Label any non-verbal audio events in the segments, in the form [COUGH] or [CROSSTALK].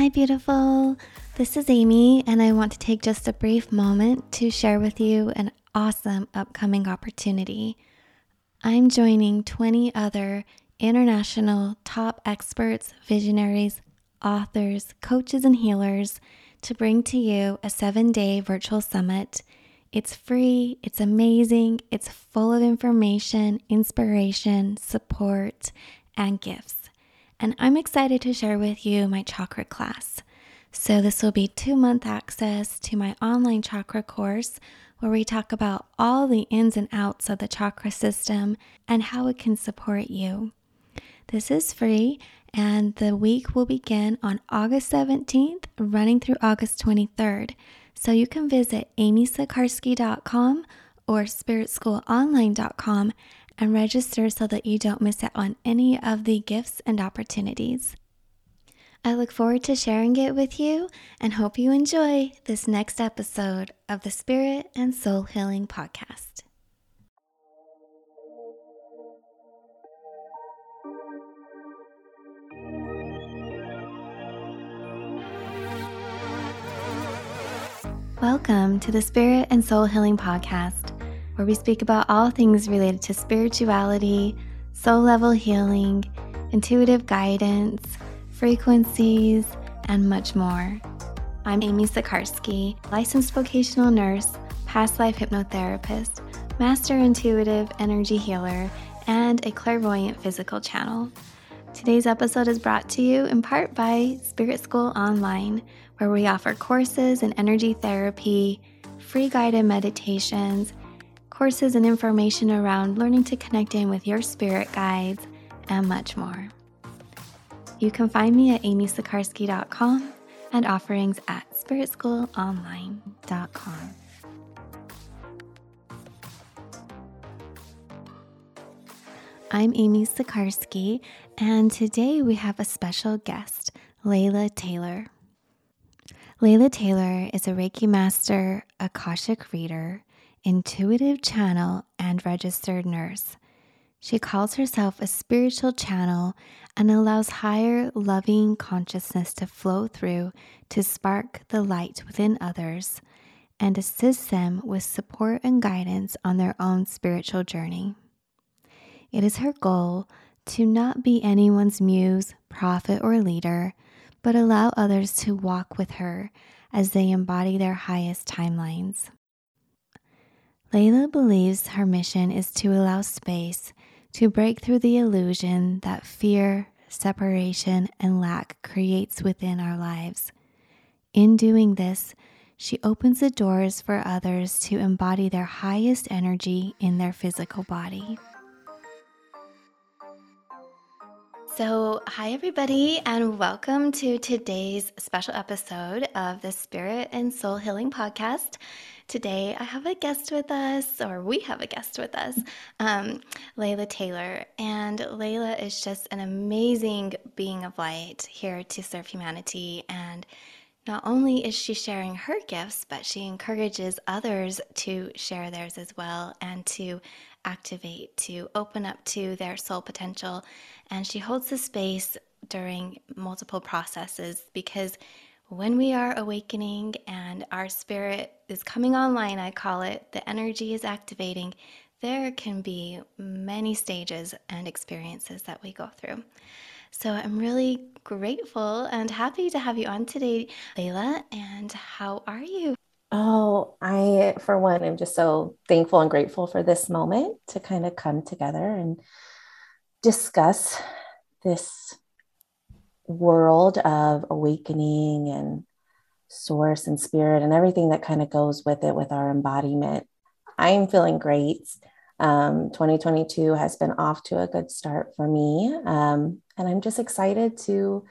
Hi, beautiful. This is Amy, and I want to take just a brief moment to share with you an awesome upcoming opportunity. I'm joining 20 other international top experts, visionaries, authors, coaches, and healers to bring to you a seven day virtual summit. It's free, it's amazing, it's full of information, inspiration, support, and gifts. And I'm excited to share with you my chakra class. So, this will be two month access to my online chakra course where we talk about all the ins and outs of the chakra system and how it can support you. This is free and the week will begin on August 17th, running through August 23rd. So you can visit amysikarskie.com or spiritschoolonline.com and register so that you don't miss out on any of the gifts and opportunities. I look forward to sharing it with you and hope you enjoy this next episode of the Spirit and Soul Healing Podcast. Welcome to the Spirit and Soul Healing Podcast, where we speak about all things related to spirituality, soul level healing, intuitive guidance, frequencies, and much more. I'm Amy Sikarskie, licensed vocational nurse, past life hypnotherapist, master intuitive energy healer, and a clairvoyant physical channel. Today's episode is brought to you in part by Spirit School Online where we offer courses in energy therapy, free guided meditations, courses and information around learning to connect in with your spirit guides, and much more. You can find me at amysikarskie.com and offerings at spiritschoolonline.com. I'm Amy Sikarskie, and today we have a special guest, Laila Taylor. Laila Taylor is a Reiki master, Akashic reader, intuitive channel, and registered nurse. She calls herself a spiritual channel and allows higher, loving consciousness to flow through to spark the light within others and assist them with support and guidance on their own spiritual journey. It is her goal to not be anyone's muse, prophet, or leader but allow others to walk with her as they embody their highest timelines. Laila believes her mission is to allow space to break through the illusion that fear, separation, and lack creates within our lives. In doing this, she opens the doors for others to embody their highest energy in their physical body. So, hi everybody, and welcome to today's special episode of the Spirit and Soul Healing Podcast. Today, I have a guest with us, or we have a guest with us, um, Laila Taylor. And Laila is just an amazing being of light here to serve humanity. And not only is she sharing her gifts, but she encourages others to share theirs as well and to activate, to open up to their soul potential. And she holds the space during multiple processes because when we are awakening and our spirit is coming online, I call it, the energy is activating, there can be many stages and experiences that we go through. So I'm really grateful and happy to have you on today, Laila. And how are you? Oh, I, for one, am just so thankful and grateful for this moment to kind of come together and discuss this world of awakening and source and spirit and everything that kind of goes with it with our embodiment. I'm feeling great. Um, 2022 has been off to a good start for me. Um, and I'm just excited to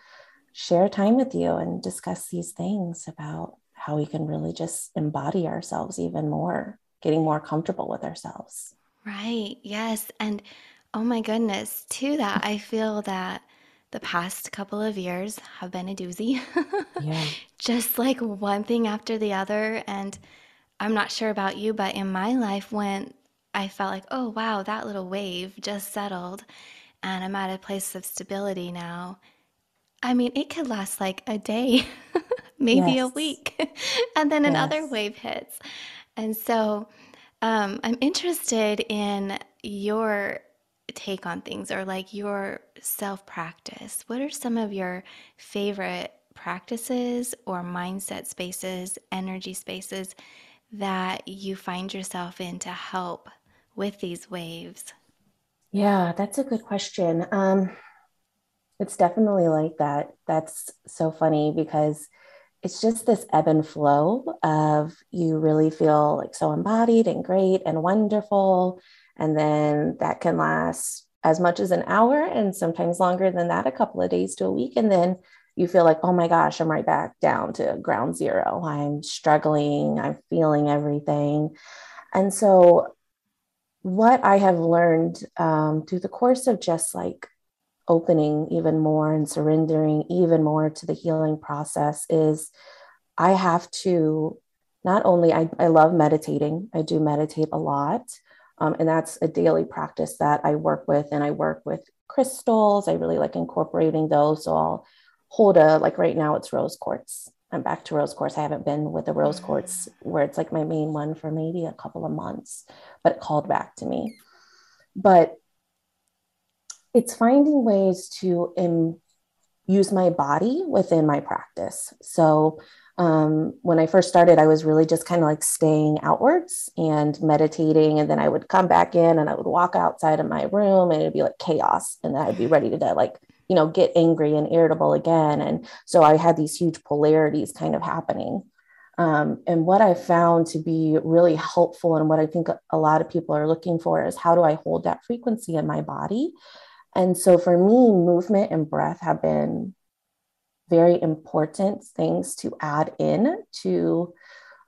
share time with you and discuss these things about how we can really just embody ourselves even more, getting more comfortable with ourselves. Right. Yes. And oh my goodness, to that, I feel that the past couple of years have been a doozy. [LAUGHS] yeah. Just like one thing after the other. And I'm not sure about you, but in my life, when I felt like, oh, wow, that little wave just settled and I'm at a place of stability now, I mean, it could last like a day, [LAUGHS] maybe a week, [LAUGHS] and then another wave hits. And so um, I'm interested in your take on things or like your self practice. What are some of your favorite practices or mindset spaces, energy spaces that you find yourself in to help with these waves? Yeah, that's a good question. Um, it's definitely like that. That's so funny because it's just this ebb and flow of you really feel like so embodied and great and wonderful. And then that can last as much as an hour and sometimes longer than that, a couple of days to a week. And then you feel like, oh my gosh, I'm right back down to ground zero. I'm struggling, I'm feeling everything. And so, what I have learned um, through the course of just like opening even more and surrendering even more to the healing process is I have to not only I, I love meditating, I do meditate a lot. Um, and that's a daily practice that I work with and I work with crystals. I really like incorporating those. So I'll hold a like right now it's rose quartz. I'm back to rose quartz. I haven't been with the rose quartz where it's like my main one for maybe a couple of months, but it called back to me. But it's finding ways to Im- use my body within my practice. So um, when I first started, I was really just kind of like staying outwards and meditating. And then I would come back in and I would walk outside of my room and it'd be like chaos. And then I'd be ready to die, like, you know, get angry and irritable again. And so I had these huge polarities kind of happening. Um, and what I found to be really helpful and what I think a lot of people are looking for is how do I hold that frequency in my body and so for me, movement and breath have been very important things to add in to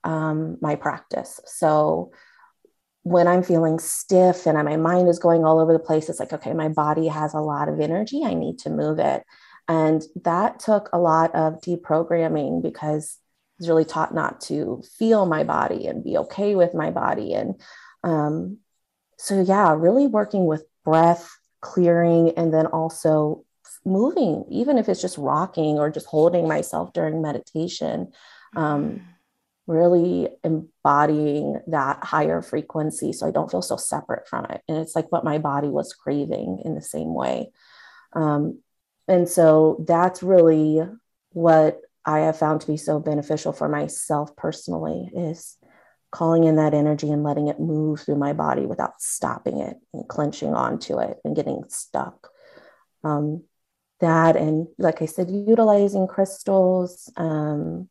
um, my practice. So when I'm feeling stiff and my mind is going all over the place, it's like, okay, my body has a lot of energy. I need to move it. And that took a lot of deprogramming because I was really taught not to feel my body and be okay with my body. And um, so, yeah, really working with breath clearing and then also moving, even if it's just rocking or just holding myself during meditation, um, really embodying that higher frequency so I don't feel so separate from it. And it's like what my body was craving in the same way. Um, and so that's really what I have found to be so beneficial for myself personally is calling in that energy and letting it move through my body without stopping it and clenching onto it and getting stuck. Um, that and like I said, utilizing crystals, um,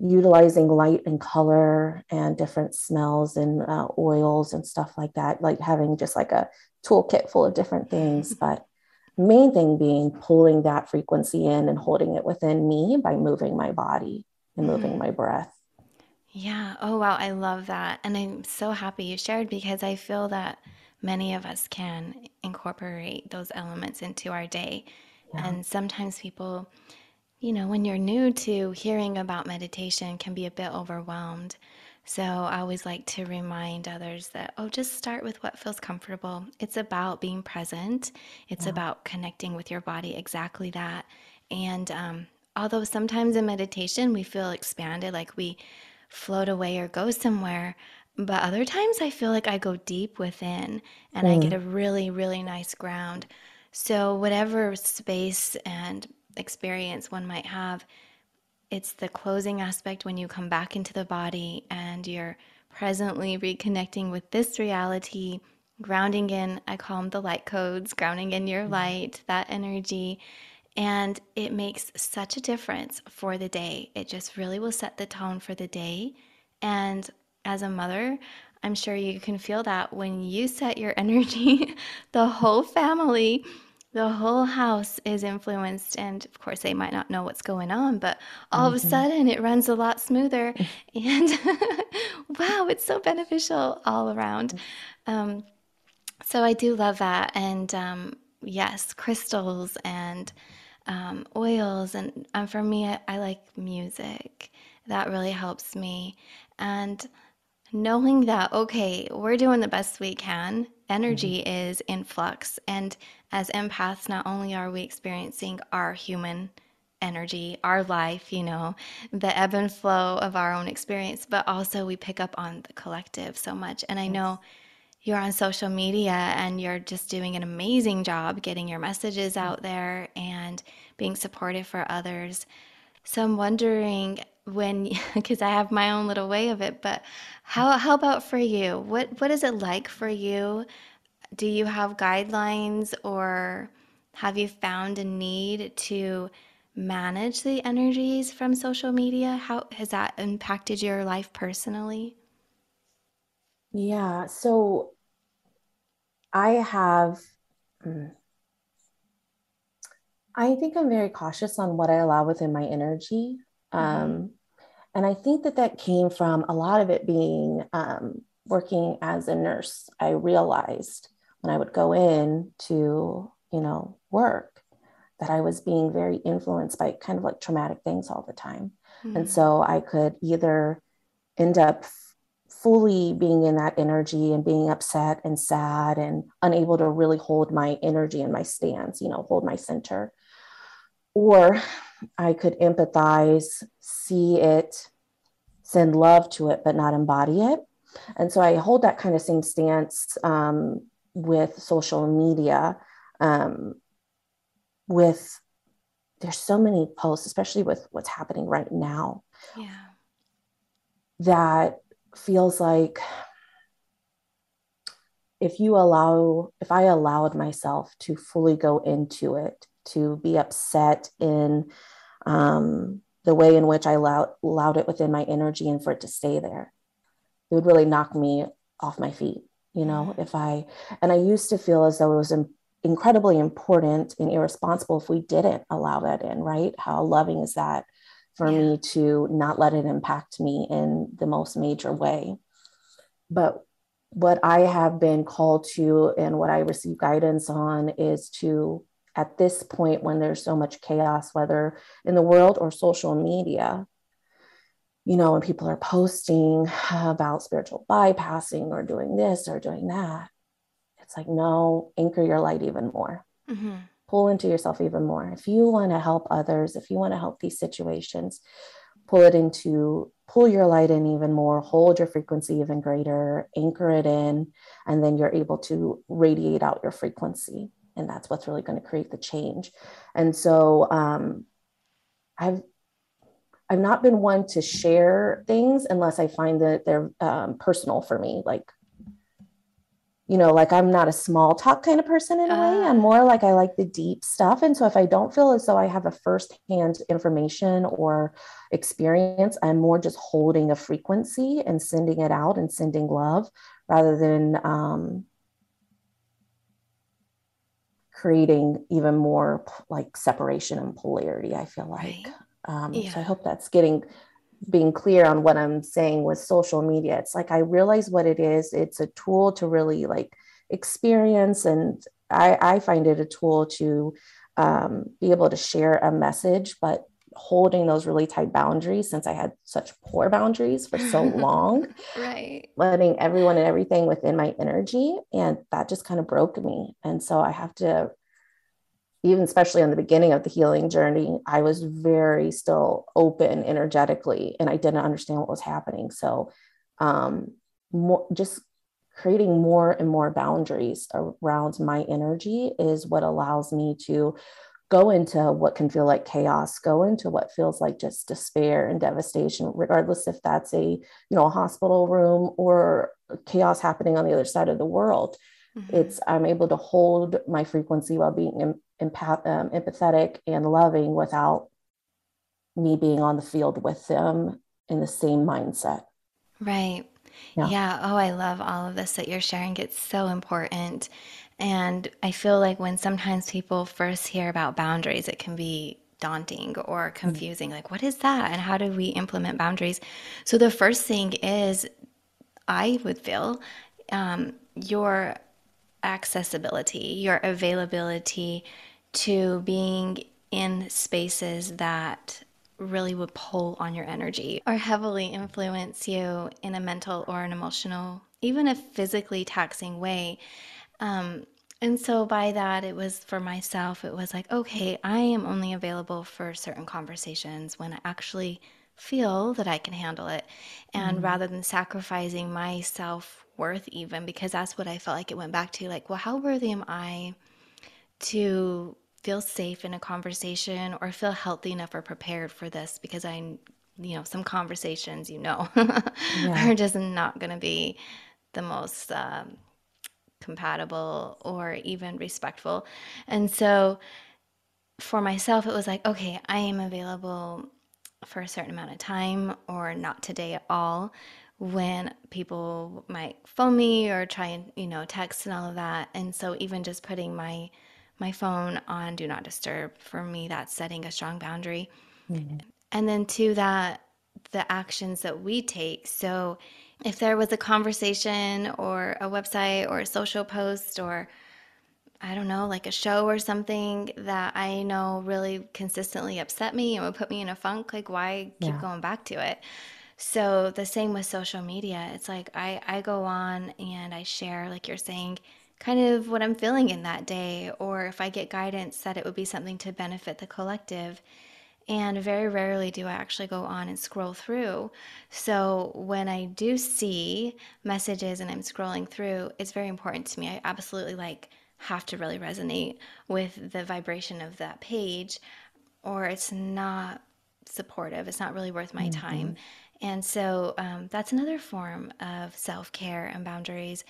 utilizing light and color and different smells and uh, oils and stuff like that, like having just like a toolkit full of different things. [LAUGHS] But main thing being pulling that frequency in and holding it within me by moving my body and moving my breath. Yeah. Oh, wow. I love that. And I'm so happy you shared because I feel that many of us can incorporate those elements into our day. Yeah. And sometimes people, you know, when you're new to hearing about meditation, can be a bit overwhelmed. So I always like to remind others that, oh, just start with what feels comfortable. It's about being present, it's Yeah. about connecting with your body, exactly that. And um, although sometimes in meditation we feel expanded, like we float away or go somewhere. But other times I feel like I go deep within and I get a Mm, really, really nice ground. So, whatever space and experience one might have, it's the closing aspect when you come back into the body and you're presently reconnecting with this reality, grounding in, I call them the light codes, grounding in your yeah. light, that energy. And it makes such a difference for the day. It just really will set the tone for the day. And as a mother, I'm sure you can feel that when you set your [LAUGHS] energy, the whole family, the whole house is influenced. And of course, they might not know what's going on, but all of a Mhm. sudden it runs a lot smoother. And [LAUGHS] wow, it's so beneficial all around. Um, so I do love that. And um, yes, crystals and um, oils. And um, for me, I, I like music. That really helps me. And knowing that, okay, we're doing the best we can, energy mm-hmm. is in flux. And as empaths, not only are we experiencing our human energy, our life, you know, the ebb and flow of our own experience, but also we pick up on the collective so much. And I know you're on social media and you're just doing an amazing job getting your messages mm-hmm. out there and being supportive for others. So I'm wondering when because [LAUGHS] I have my own little way of it, but how how about for you? What what is it like for you? Do you have guidelines or have you found a need to manage the energies from social media? How has that impacted your life personally? Yeah, so I have mm, I think I'm very cautious on what I allow within my energy. Mm-hmm. Um, and I think that that came from a lot of it being um, working as a nurse. I realized when I would go in to, you know, work that I was being very influenced by kind of like traumatic things all the time. Mm-hmm. And so I could either end up fully being in that energy and being upset and sad and unable to really hold my energy and my stance, you know, hold my center. Or I could empathize, see it, send love to it, but not embody it. And so I hold that kind of same stance um, with social media. Um, with there's so many posts, especially with what's happening right now, yeah. that feels like if you allow, if I allowed myself to fully go into it, to be upset in um, the way in which I allowed, allowed it within my energy and for it to stay there. It would really knock me off my feet, you know, mm-hmm. if I, and I used to feel as though it was in, incredibly important and irresponsible if we didn't allow that in, right? How loving is that for yeah. me to not let it impact me in the most major way? But what I have been called to and what I receive guidance on is to at this point when there's so much chaos, whether in the world or social media, you know, when people are posting about spiritual bypassing or doing this or doing that, it's like, no, anchor your light even more. Mm-hmm. Pull into yourself even more. If you want to help others, if you want to help these situations, pull it into, pull your light in even more, hold your frequency even greater, anchor it in, and then you're able to radiate out your frequency and that's what's really going to create the change. And so um, i've i've not been one to share things unless i find that they're um, personal for me like you know like i'm not a small talk kind of person in a way. I'm ah. more like i like the deep stuff. And so if i don't feel as though i have a first-hand information or experience i'm more just holding a frequency and sending it out and sending love rather than um, creating even more like separation and polarity i feel like right. um, yeah. so i hope that's getting being clear on what i'm saying with social media it's like i realize what it is it's a tool to really like experience and i, I find it a tool to um, be able to share a message but holding those really tight boundaries since I had such poor boundaries for so [LAUGHS] long. right. Letting everyone and everything within my energy. And that just kind of broke me. And so I have to, even especially in the beginning of the healing journey, I was very still open energetically and I didn't understand what was happening. So um more just creating more and more boundaries around my energy is what allows me to go into what can feel like chaos go into what feels like just despair and devastation regardless if that's a you know a hospital room or chaos happening on the other side of the world mm-hmm. it's i'm able to hold my frequency while being empath- um, empathetic and loving without me being on the field with them in the same mindset right yeah. yeah. Oh, I love all of this that you're sharing. It's so important. And I feel like when sometimes people first hear about boundaries, it can be daunting or mm. confusing. Like, what is that? And how do we implement boundaries? So, the first thing is, I would feel um, your accessibility, your availability to being in spaces that really would pull on your energy or heavily influence you in a mental or an emotional, even a physically taxing way. Um, and so by that, it was for myself, it was like, okay, I am only available for certain conversations when I actually feel that I can handle it. And mm-hmm. rather than sacrificing my self worth, even because that's what I felt like it went back to like, well, how worthy am I to feel safe in a conversation or feel healthy enough or prepared for this? Because I, you know, some conversations, you know, [LAUGHS] yeah. are just not going to be the most. Um, compatible or even respectful. And so for myself, it was like, okay, I am available for a certain amount of time or not today at all when people might phone me or try and you know text and all of that and so even just putting my my phone on do not disturb for me that's setting a strong boundary mm-hmm. and then to that the actions that we take so if there was a conversation or a website or a social post or I don't know, like a show or something that I know really consistently upset me and would put me in a funk, like why keep yeah. going back to it? So the same with social media. It's like I, I go on and I share, like you're saying, kind of what I'm feeling in that day, or if I get guidance that it would be something to benefit the collective. And very rarely do I actually go on and scroll through. So when I do see messages and I'm scrolling through, it's very important to me. I absolutely like have to really resonate with the vibration of that page, or it's not supportive. It's not really worth my mm-hmm. time. And so um, that's another form of self care and boundaries.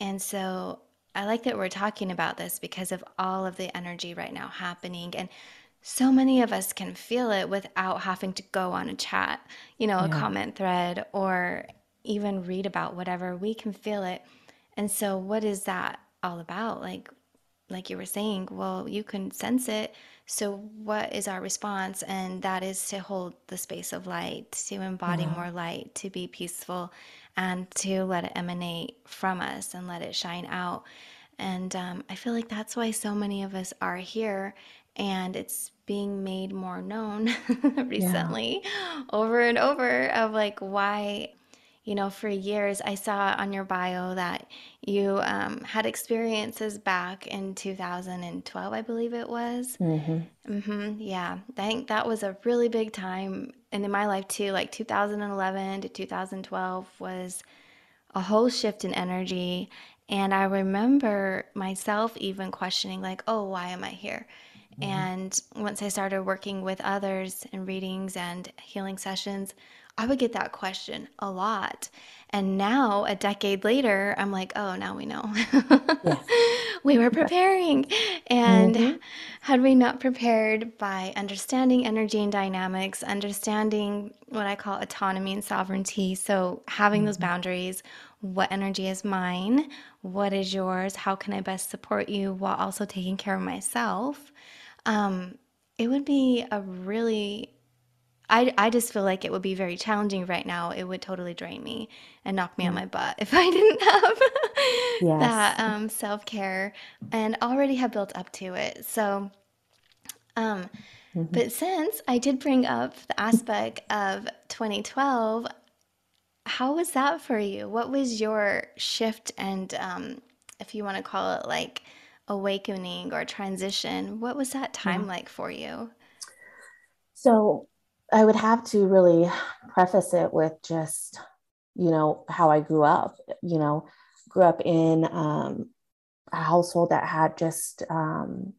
And so I like that we're talking about this because of all of the energy right now happening. And so many of us can feel it without having to go on a chat, you know, yeah. a comment thread, or even read about whatever. We can feel it. And so, what is that all about? Like, like you were saying, well, you can sense it. So, what is our response? And that is to hold the space of light, to embody yeah. more light, to be peaceful, and to let it emanate from us and let it shine out. And um, I feel like that's why so many of us are here and it's being made more known [LAUGHS] recently yeah. over and over of like why you know for years i saw on your bio that you um, had experiences back in 2012 i believe it was. Mm-hmm. Mm-hmm, yeah. I think that was a really big time and in my life too like 2011 to 2012 was a whole shift in energy. And i remember myself even questioning like oh why am i here Mm-hmm. And once I started working with others in readings and healing sessions, I would get that question a lot. And now, a decade later, I'm like, oh, now we know. [LAUGHS] we were preparing. And mm-hmm. had we not prepared by understanding energy and dynamics, understanding what I call autonomy and sovereignty, so having mm-hmm. those boundaries, what energy is mine, what is yours, how can I best support you while also taking care of myself? Um, it would be a really I, I just feel like it would be very challenging right now. It would totally drain me and knock me mm. on my butt if I [LAUGHS] didn't have yes. that um, self care and already have built up to it. So, um, mm-hmm. but since I did bring up the aspect of 2012, how was that for you? What was your shift and, um, if you want to call it like awakening or transition. What was that time yeah. like for you? So I would have to really preface it with just, you know, how I grew up, you know, grew up in um, a household that had just um,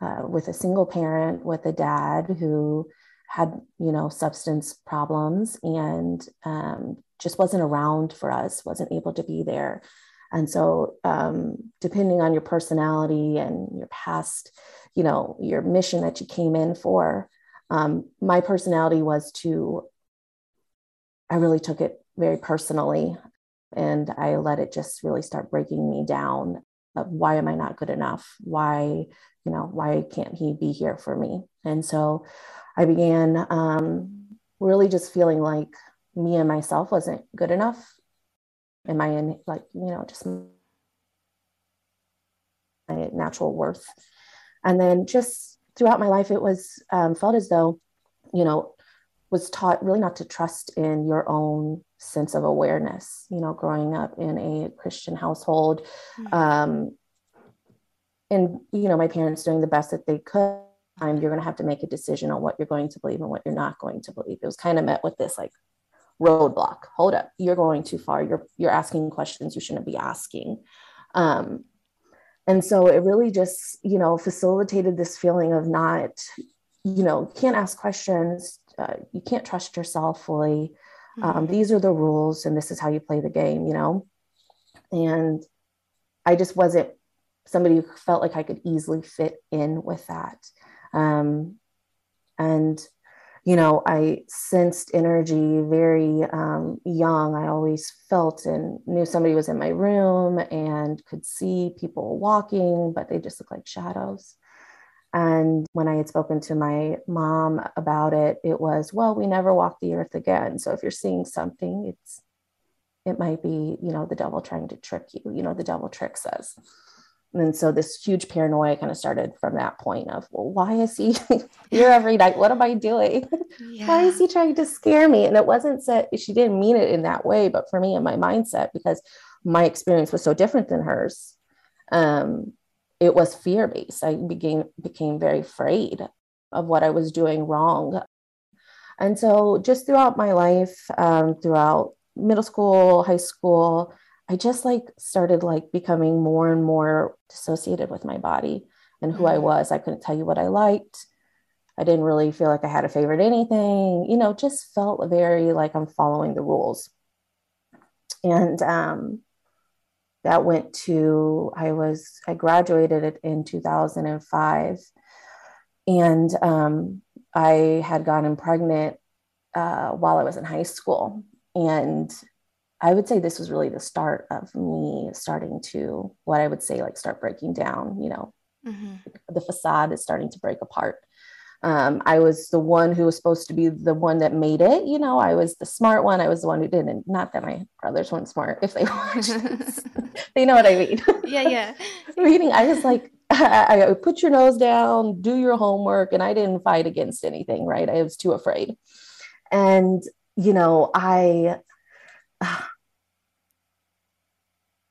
uh, with a single parent, with a dad who had, you know, substance problems and um, just wasn't around for us, wasn't able to be there and so, um, depending on your personality and your past, you know, your mission that you came in for, um, my personality was to, I really took it very personally and I let it just really start breaking me down. Of why am I not good enough? Why, you know, why can't he be here for me? And so I began um, really just feeling like me and myself wasn't good enough am I in like, you know, just my natural worth. And then just throughout my life, it was um, felt as though you know, was taught really not to trust in your own sense of awareness, you know, growing up in a Christian household. Mm-hmm. Um, and, you know, my parents doing the best that they could. You're going to have to make a decision on what you're going to believe and what you're not going to believe. It was kind of met with this like roadblock. Hold up, you're going too far. You're you're asking questions you shouldn't be asking. Um, and so it really just you know facilitated this feeling of not you know can't ask questions uh, you can't trust yourself fully um, mm-hmm. these are the rules and this is how you play the game you know and i just wasn't somebody who felt like i could easily fit in with that um, and you know i sensed energy very um, young i always felt and knew somebody was in my room and could see people walking but they just looked like shadows and when I had spoken to my mom about it, it was, well, we never walk the earth again. So if you're seeing something, it's it might be, you know, the devil trying to trick you. You know, the devil tricks us. And so this huge paranoia kind of started from that point of, well, why is he [LAUGHS] here every night? What am I doing? Yeah. [LAUGHS] Why is he trying to scare me? And it wasn't that she didn't mean it in that way, but for me and my mindset, because my experience was so different than hers. Um, it was fear based. I became became very afraid of what I was doing wrong. And so, just throughout my life, um, throughout middle school, high school, I just like started like becoming more and more dissociated with my body and who I mm-hmm. was. I couldn't tell you what I liked. I didn't really feel like I had a favorite anything, you know, just felt very like I'm following the rules. And um, that went to i was i graduated in 2005 and um, i had gotten pregnant uh, while i was in high school and i would say this was really the start of me starting to what i would say like start breaking down you know mm-hmm. the facade is starting to break apart um, I was the one who was supposed to be the one that made it. You know, I was the smart one. I was the one who didn't. Not that my brothers weren't smart. If they [LAUGHS] watched, [LAUGHS] they know what I mean. Yeah, yeah. [LAUGHS] Reading, I was like, I, I put your nose down, do your homework, and I didn't fight against anything. Right? I was too afraid, and you know, I. [SIGHS]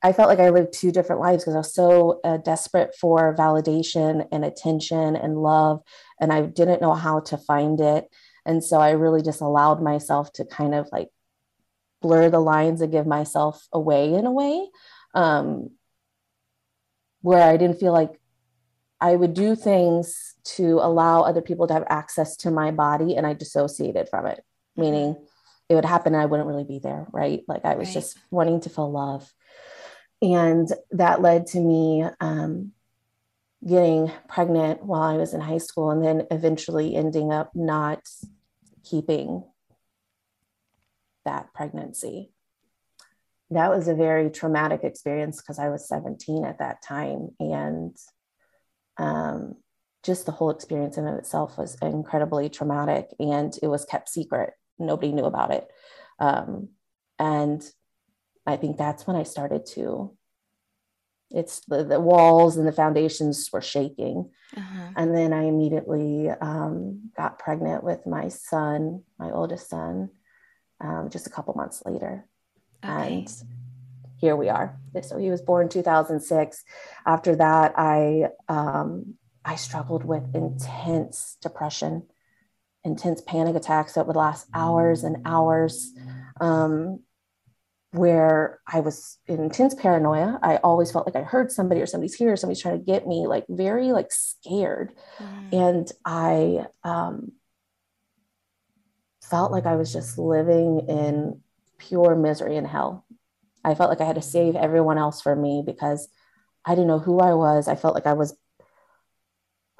I felt like I lived two different lives because I was so uh, desperate for validation and attention and love, and I didn't know how to find it. And so I really just allowed myself to kind of like blur the lines and give myself away in a way um, where I didn't feel like I would do things to allow other people to have access to my body and I dissociated from it, meaning it would happen and I wouldn't really be there, right? Like I was right. just wanting to feel love and that led to me um, getting pregnant while I was in high school and then eventually ending up not keeping that pregnancy. That was a very traumatic experience because I was 17 at that time. And um, just the whole experience in itself was incredibly traumatic and it was kept secret. Nobody knew about it. Um, and I think that's when I started to. It's the, the walls and the foundations were shaking. Uh-huh. And then I immediately um, got pregnant with my son, my oldest son, um, just a couple months later. Okay. And here we are. So he was born 2006. After that, I um, I struggled with intense depression, intense panic attacks that would last hours and hours. Um, where I was in intense paranoia. I always felt like I heard somebody or somebody's here, or somebody's trying to get me, like very like scared. Mm. And I um, felt like I was just living in pure misery and hell. I felt like I had to save everyone else from me because I didn't know who I was. I felt like I was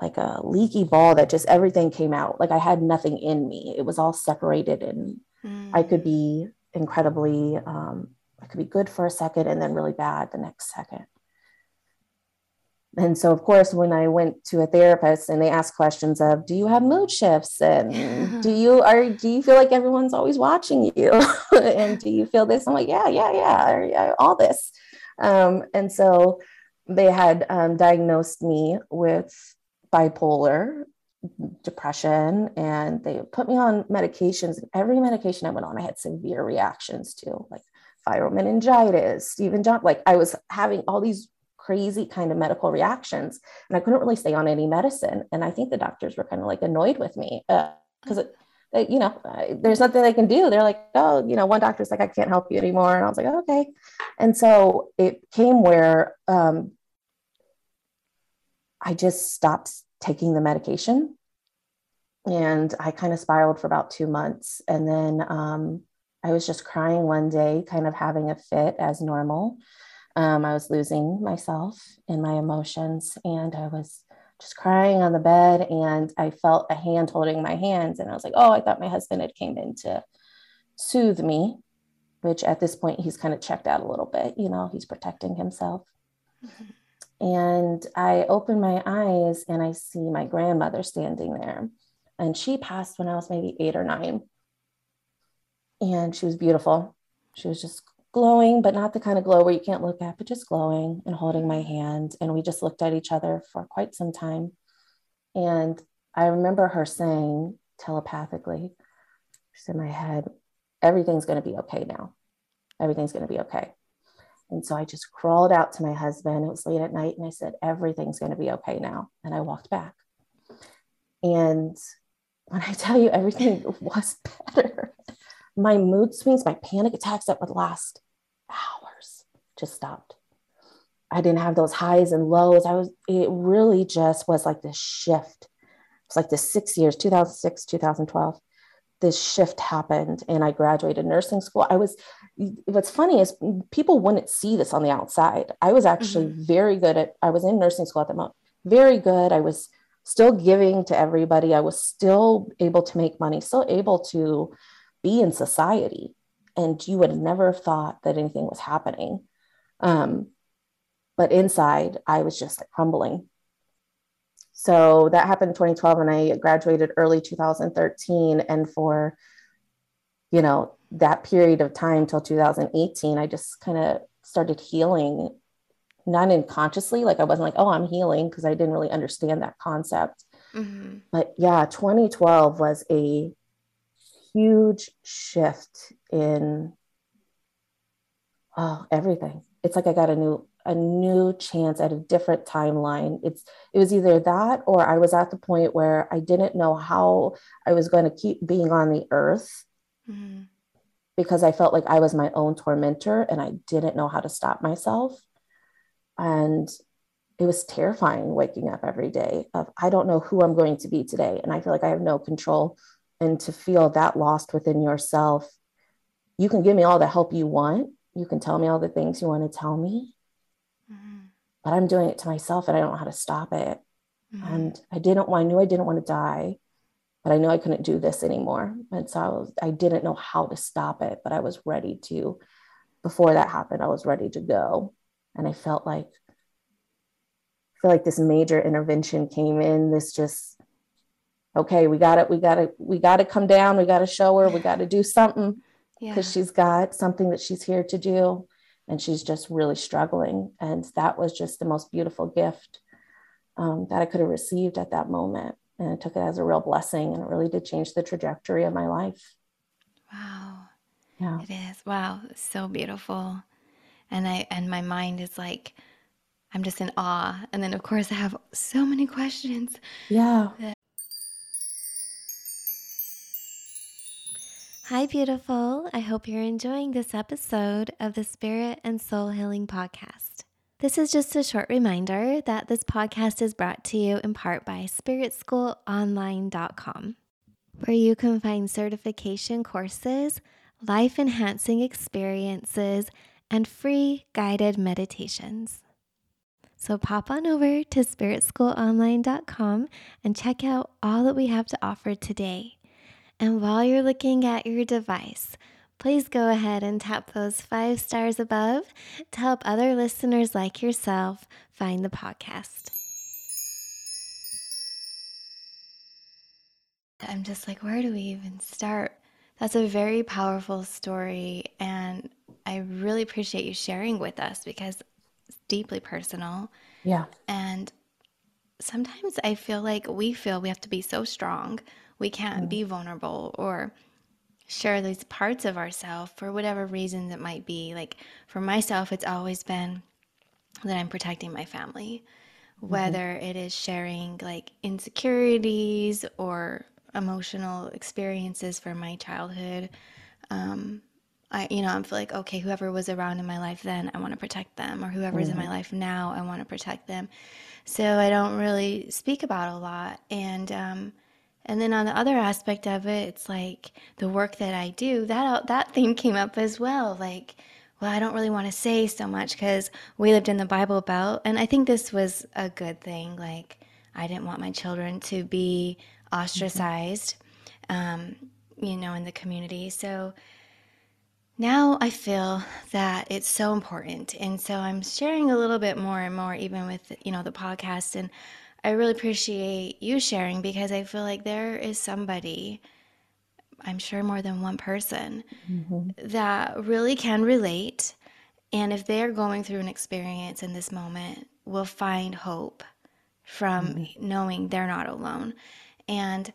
like a leaky ball that just everything came out. Like I had nothing in me. It was all separated and mm. I could be incredibly um, it could be good for a second and then really bad the next second. And so of course when i went to a therapist and they asked questions of do you have mood shifts? And [LAUGHS] do you are do you feel like everyone's always watching you? [LAUGHS] And do you feel this? I'm like yeah yeah yeah, yeah all this. Um, and so they had um, diagnosed me with bipolar depression and they put me on medications. Every medication I went on, I had severe reactions to, like viral meningitis, Stevens-Johnson. Like I was having all these crazy kind of medical reactions, and I couldn't really stay on any medicine. And I think the doctors were kind of like annoyed with me because uh, you know, there's nothing they can do. They're like, oh, you know, one doctor's like, I can't help you anymore. And I was like, okay. And so it came where um, I just stopped taking the medication. And I kind of spiraled for about two months. And then um, I was just crying one day, kind of having a fit as normal. Um, I was losing myself in my emotions and I was just crying on the bed and I felt a hand holding my hands and I was like, oh, I thought my husband had came in to soothe me, which at this point he's kind of checked out a little bit, you know, he's protecting himself. Mm-hmm. And I open my eyes and I see my grandmother standing there. And she passed when I was maybe eight or nine. And she was beautiful. She was just glowing, but not the kind of glow where you can't look at, but just glowing and holding my hand. And we just looked at each other for quite some time. And I remember her saying telepathically, she's in my head, everything's going to be okay now. Everything's going to be okay. And so I just crawled out to my husband. It was late at night. And I said, Everything's going to be okay now. And I walked back. And when I [LAUGHS] tell you everything was better, my mood swings, my panic attacks that would last hours just stopped. I didn't have those highs and lows. I was, it really just was like this shift. It's like the six years, 2006, 2012 this shift happened and I graduated nursing school. I was, what's funny is people wouldn't see this on the outside. I was actually mm-hmm. very good at, I was in nursing school at the moment, very good. I was still giving to everybody. I was still able to make money, still able to be in society. And you would never have never thought that anything was happening. Um, but inside, I was just like crumbling so that happened in 2012 and I graduated early 2013. And for, you know, that period of time till 2018, I just kind of started healing, not unconsciously. Like I wasn't like, oh, I'm healing because I didn't really understand that concept. Mm-hmm. But yeah, 2012 was a huge shift in oh, everything. It's like I got a new a new chance at a different timeline. It's it was either that or i was at the point where i didn't know how i was going to keep being on the earth mm-hmm. because i felt like i was my own tormentor and i didn't know how to stop myself. And it was terrifying waking up every day of i don't know who i'm going to be today. And i feel like i have no control. And to feel that lost within yourself you can give me all the help you want. You can tell me all the things you want to tell me but I'm doing it to myself and I don't know how to stop it. Mm-hmm. And I didn't, well, I knew I didn't want to die, but I knew I couldn't do this anymore. And so I, was, I didn't know how to stop it, but I was ready to, before that happened, I was ready to go. And I felt like, I feel like this major intervention came in, this just, okay, we got it. We got to, we got to come down. We got to show her, we got to do something because yeah. she's got something that she's here to do and she's just really struggling. And that was just the most beautiful gift um, that I could have received at that moment. And I took it as a real blessing, and it really did change the trajectory of my life. Wow. Yeah. It is. Wow. So beautiful. And I and my mind is like, I'm just in awe. And then of course I have so many questions. Yeah. Hi, beautiful. I hope you're enjoying this episode of the Spirit and Soul Healing Podcast. This is just a short reminder that this podcast is brought to you in part by SpiritSchoolOnline.com, where you can find certification courses, life enhancing experiences, and free guided meditations. So pop on over to SpiritSchoolOnline.com and check out all that we have to offer today. And while you're looking at your device, please go ahead and tap those five stars above to help other listeners like yourself find the podcast. I'm just like, where do we even start? That's a very powerful story. And I really appreciate you sharing with us because it's deeply personal. Yeah. And sometimes I feel like we feel we have to be so strong. We can't be vulnerable or share these parts of ourselves for whatever reasons it might be. Like for myself, it's always been that I'm protecting my family, whether it is sharing like insecurities or emotional experiences from my childhood. Um, I, you know, I'm like, okay, whoever was around in my life then, I want to protect them, or whoever's in my life now, I want to protect them. So I don't really speak about a lot. And, um, and then on the other aspect of it, it's like the work that I do, that, that thing came up as well. Like, well, I don't really want to say so much because we lived in the Bible Belt. And I think this was a good thing. Like, I didn't want my children to be ostracized, um, you know, in the community. So now I feel that it's so important. And so I'm sharing a little bit more and more, even with, you know, the podcast. And I really appreciate you sharing because I feel like there is somebody, I'm sure more than one person, mm-hmm. that really can relate. And if they're going through an experience in this moment, will find hope from mm-hmm. knowing they're not alone. And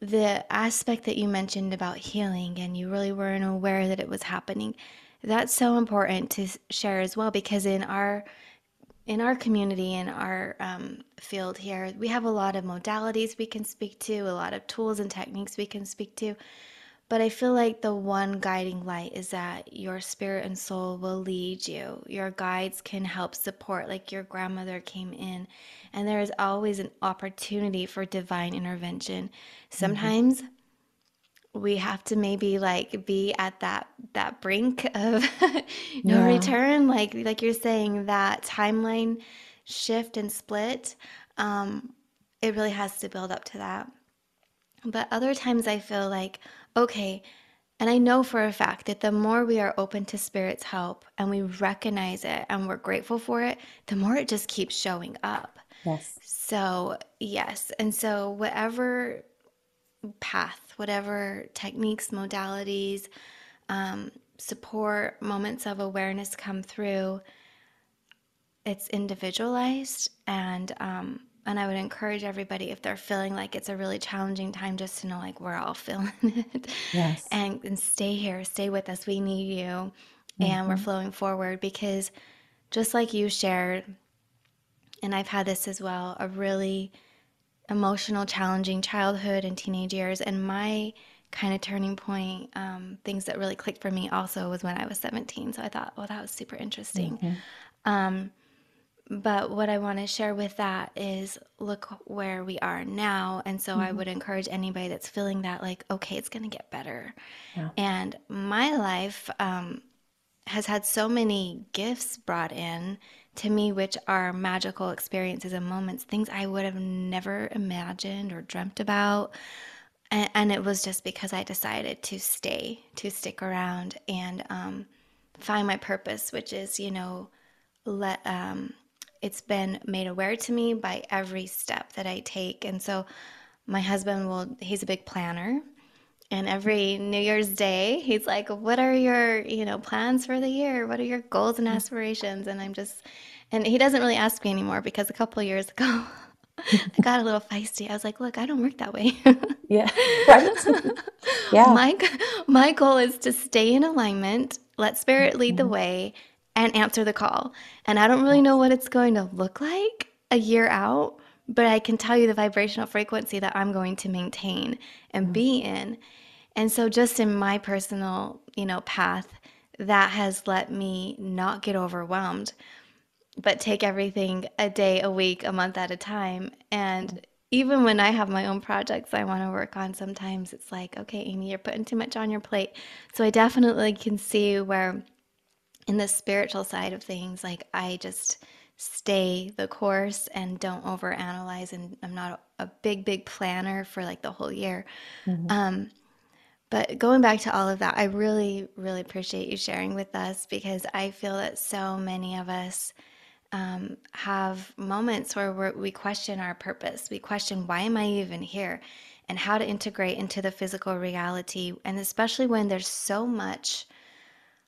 the aspect that you mentioned about healing and you really weren't aware that it was happening, that's so important to share as well because in our in our community in our um, field here we have a lot of modalities we can speak to a lot of tools and techniques we can speak to but I feel like the one guiding light is that your spirit and soul will lead you. Your guides can help support, like your grandmother came in, and there is always an opportunity for divine intervention. Sometimes we have to maybe like be at that that brink of [LAUGHS] no Yeah. return, like like you're saying that timeline shift and split. Um, it really has to build up to that. But other times I feel like, okay, and I know for a fact that the more we are open to Spirit's help and we recognize it and we're grateful for it, the more it just keeps showing up. Yes. So, yes. And so, whatever path, whatever techniques, modalities, um, support, moments of awareness come through, it's individualized and um and I would encourage everybody if they're feeling like it's a really challenging time just to know like we're all [LAUGHS] feeling it Yes. and and stay here, stay with us. We need you and we're flowing forward because just like you shared and I've had this as well, a really emotional, challenging childhood and teenage years and my kind of turning point um, things that really clicked for me also was when I was 17. So I thought, well, that was super interesting. But what I want to share with that is look where we are now. And so I would encourage anybody that's feeling that, like, okay, it's going to get better. Yeah. And my life um, has had so many gifts brought in to me, which are magical experiences and moments, things I would have never imagined or dreamt about. And, and it was just because I decided to stay, to stick around and um, find my purpose, which is, you know, let um, it's been made aware to me by every step that I take. And so my husband will he's a big planner and every New Year's Day, he's like, "What are your, you know, plans for the year? What are your goals and aspirations?" And I'm just and he doesn't really ask me anymore because a couple of years ago [LAUGHS] I got a little feisty. I was like, "Look, I don't work that way." Yeah. [LAUGHS] Right. Yeah. my my goal is to stay in alignment, let spirit lead the Mhm. way, and answer the call. And I don't really know what it's going to look like a year out, but I can tell you the vibrational frequency that I'm going to maintain and be mm. in. And so just in my personal, you know, path, that has let me not get overwhelmed, but take everything a day, a week, a month at a time. And mm. even when I have my own projects I want to work on, sometimes it's like, okay, Amy, you're putting too much on your plate. So I definitely can see where in the spiritual side of things, like I just stay the course and don't overanalyze. And I'm not a, big, big planner for like the whole year. Mhm. Um, but going back to all of that, I really, really appreciate you sharing with us because I feel that so many of us um, have moments where we're, we question our purpose. We question, why am I even here? And how to integrate into the physical reality. And especially when there's so much,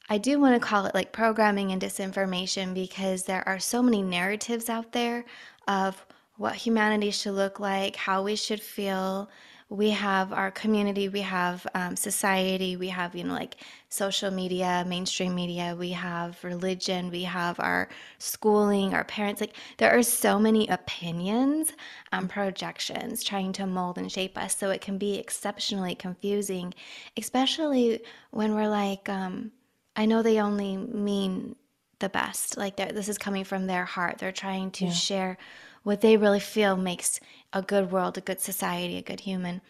I do want to call it like programming and disinformation because there are so many narratives out there of what humanity should look like, how we should feel. We have our community, we have um, society, we have, you know, like social media, mainstream media, we have religion, we have our schooling, our parents. Like, there are so many opinions and projections trying to mold and shape us. So it can be exceptionally confusing, especially when we're like, um, I know they only mean the best. Like, this is coming from their heart. They're trying to yeah. share what they really feel makes a good world, a good society, a good human.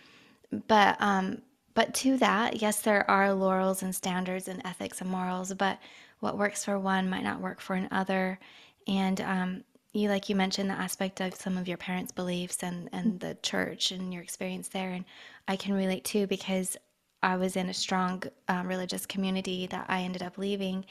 But um, but to that, yes, there are laurels and standards and ethics and morals, but what works for one might not work for another. And um, you, like you mentioned, the aspect of some of your parents' beliefs and and the church and your experience there, and I can relate too because I was in a strong um, religious community that I ended up leaving.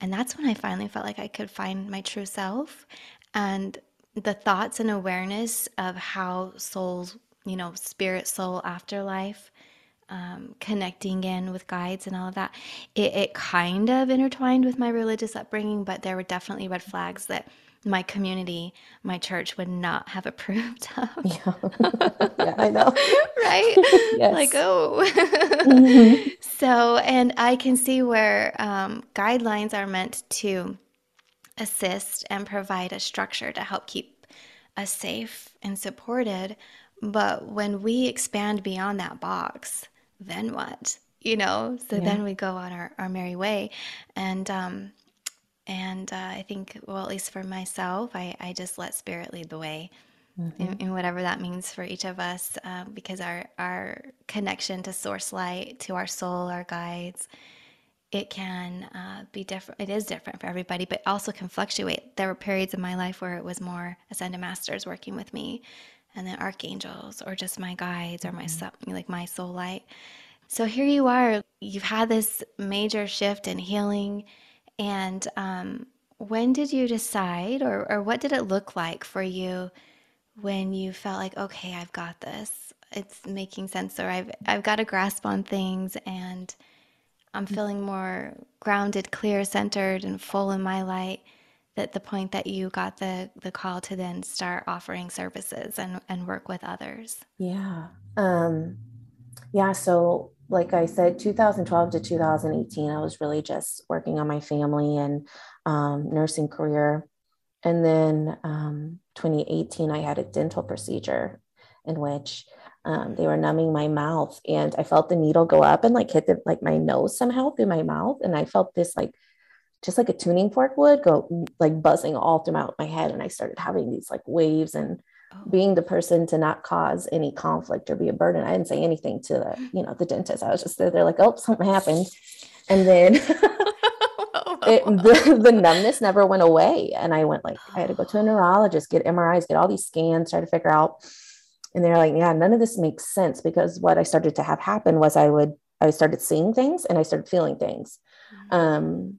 And that's when I finally felt like I could find my true self. And the thoughts and awareness of how souls, you know, spirit, soul, afterlife, um, connecting in with guides and all of that, it, it kind of intertwined with my religious upbringing, but there were definitely red flags that my community, my church would not have approved [LAUGHS] of. Yeah, [LAUGHS] yeah I know. [LAUGHS] right? Yes. Like, oh. mm-hmm. So, and I can see where um, guidelines are meant to assist and provide a structure to help keep us safe and supported. But when we expand beyond that box, then what? You know, so yeah. then we go on our, our merry way. And, um, and uh, I think, well, at least for myself, I, I just let spirit lead the way. Mm-hmm. In, in, whatever that means for each of us, uh, because our our connection to source light, to our soul, our guides, it can uh, be different. It is different for everybody, but also can fluctuate. There were periods in my life where it was more ascended masters working with me, and then archangels, or just my guides, or my mm-hmm. like my soul light. So here you are. You've had this major shift in healing, and um, when did you decide, or or what did it look like for you when you felt like, okay, I've got this. It's making sense, or I've I've got a grasp on things, and I'm feeling more grounded, clear, centered, and full in my light. That the point that you got the the call to then start offering services and and work with others. Yeah. Um yeah, so like I said 2012 to 2018 I was really just working on my family and um, nursing career. And then um, 2018 I had a dental procedure in which um, they were numbing my mouth and i felt the needle go up and like hit the like my nose somehow through my mouth and i felt this like just like a tuning fork would go like buzzing all throughout my head and i started having these like waves and oh. being the person to not cause any conflict or be a burden. I didn't say anything to the you know the dentist. I was just there. They're like oh something happened. And then [LAUGHS] it, [LAUGHS] the, the numbness never went away. And i went like i had to go to a [GASPS] neurologist get mris get all these scans try to figure out. And they're like yeah none of this makes sense because what i started to have happen was i would i started seeing things and i started feeling things. Mm-hmm. um,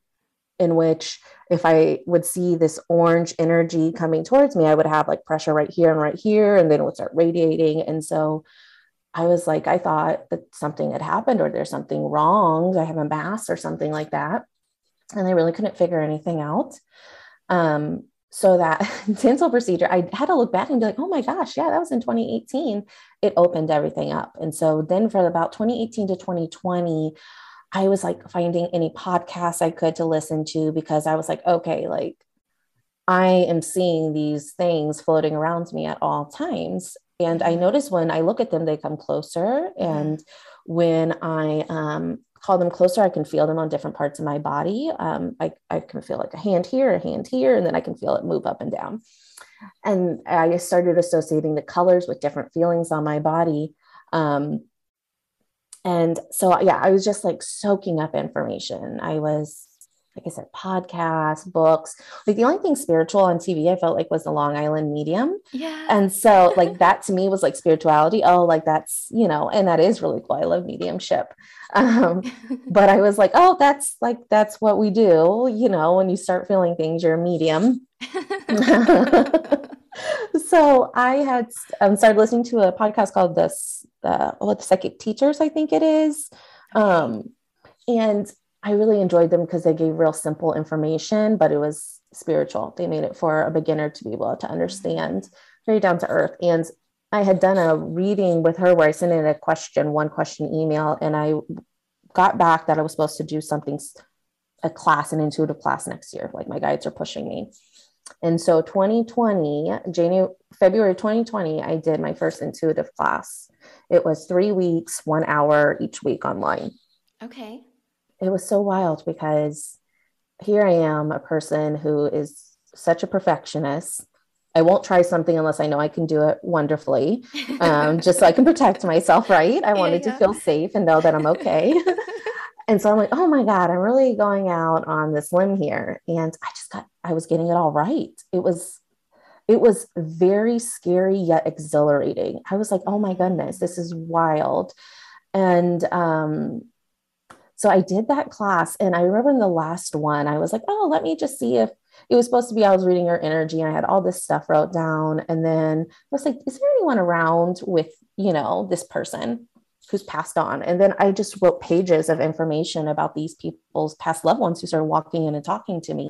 in which if i would see this orange energy coming towards me i would have like pressure right here and right here and then it would start radiating and so i was like i thought that something had happened or there's something wrong i have a mass or something like that and they really couldn't figure anything out um, so that [LAUGHS] dental procedure, I had to look back and be like, oh my gosh, yeah, that was in 2018. It opened everything up. And so then for about 2018 to 2020, I was like finding any podcasts I could to listen to because I was like, okay, like I am seeing these things floating around me at all times. And I mm-hmm. notice when I look at them, they come closer. And when I um, call them closer, I can feel them on different parts of my body. Um, I, I can feel like a hand here, a hand here, and then I can feel it move up and down. And I started associating the colors with different feelings on my body. Um, and so, yeah, I was just like soaking up information. I was like I said, podcasts, books. Like the only thing spiritual on TV I felt like was the Long Island Medium. Yeah. And so like [LAUGHS] that to me was like spirituality. Oh, like that's, you know, and that is really cool. I love mediumship. Um, [LAUGHS] but I was like, oh, that's like that's what we do, you know, when you start feeling things, you're a medium. [LAUGHS] so I had um, started listening to a podcast called this uh, the psychic teachers, I think it is. Um, and I really enjoyed them because they gave real simple information, but it was spiritual. They made it for a beginner to be able to understand very down to earth. And I had done a reading with her where I sent in a question, one question email, and I got back that I was supposed to do something, a class, an intuitive class next year. Like my guides are pushing me. And so 2020, January, February 2020, I did my first intuitive class. It was three weeks, one hour each week online. Okay. It was so wild because here I am, a person who is such a perfectionist. I won't try something unless I know I can do it wonderfully, um, just so I can protect myself, right? I [LAUGHS] wanted yeah, yeah. to feel safe and know that I'm okay. [LAUGHS] and so I'm like, oh my God, I'm really going out on this limb here. And I just got, I was getting it all right. It was, it was very scary yet exhilarating. I was like, oh my goodness, this is wild. And um, so I did that class. And I remember in the last one, I was like, oh, let me just see if it was supposed to be I was reading her energy and I had all this stuff wrote down. And then I was like, is there anyone around with, you know, this person? Who's passed on. And then I just wrote pages of information about these people's past loved ones who started walking in and talking to me.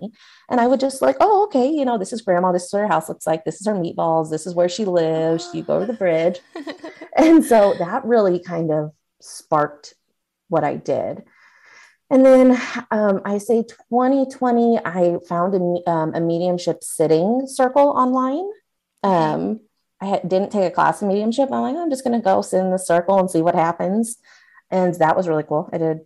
And I would just like, oh, okay, you know, this is grandma, this is what her house looks like, this is her meatballs, this is where she lives, you go to the bridge. [LAUGHS] and so that really kind of sparked what I did. And then um, I say 2020, I found a, um, a mediumship sitting circle online. Um, I didn't take a class in mediumship. I'm like, I'm just going to go sit in the circle and see what happens. And that was really cool. I did,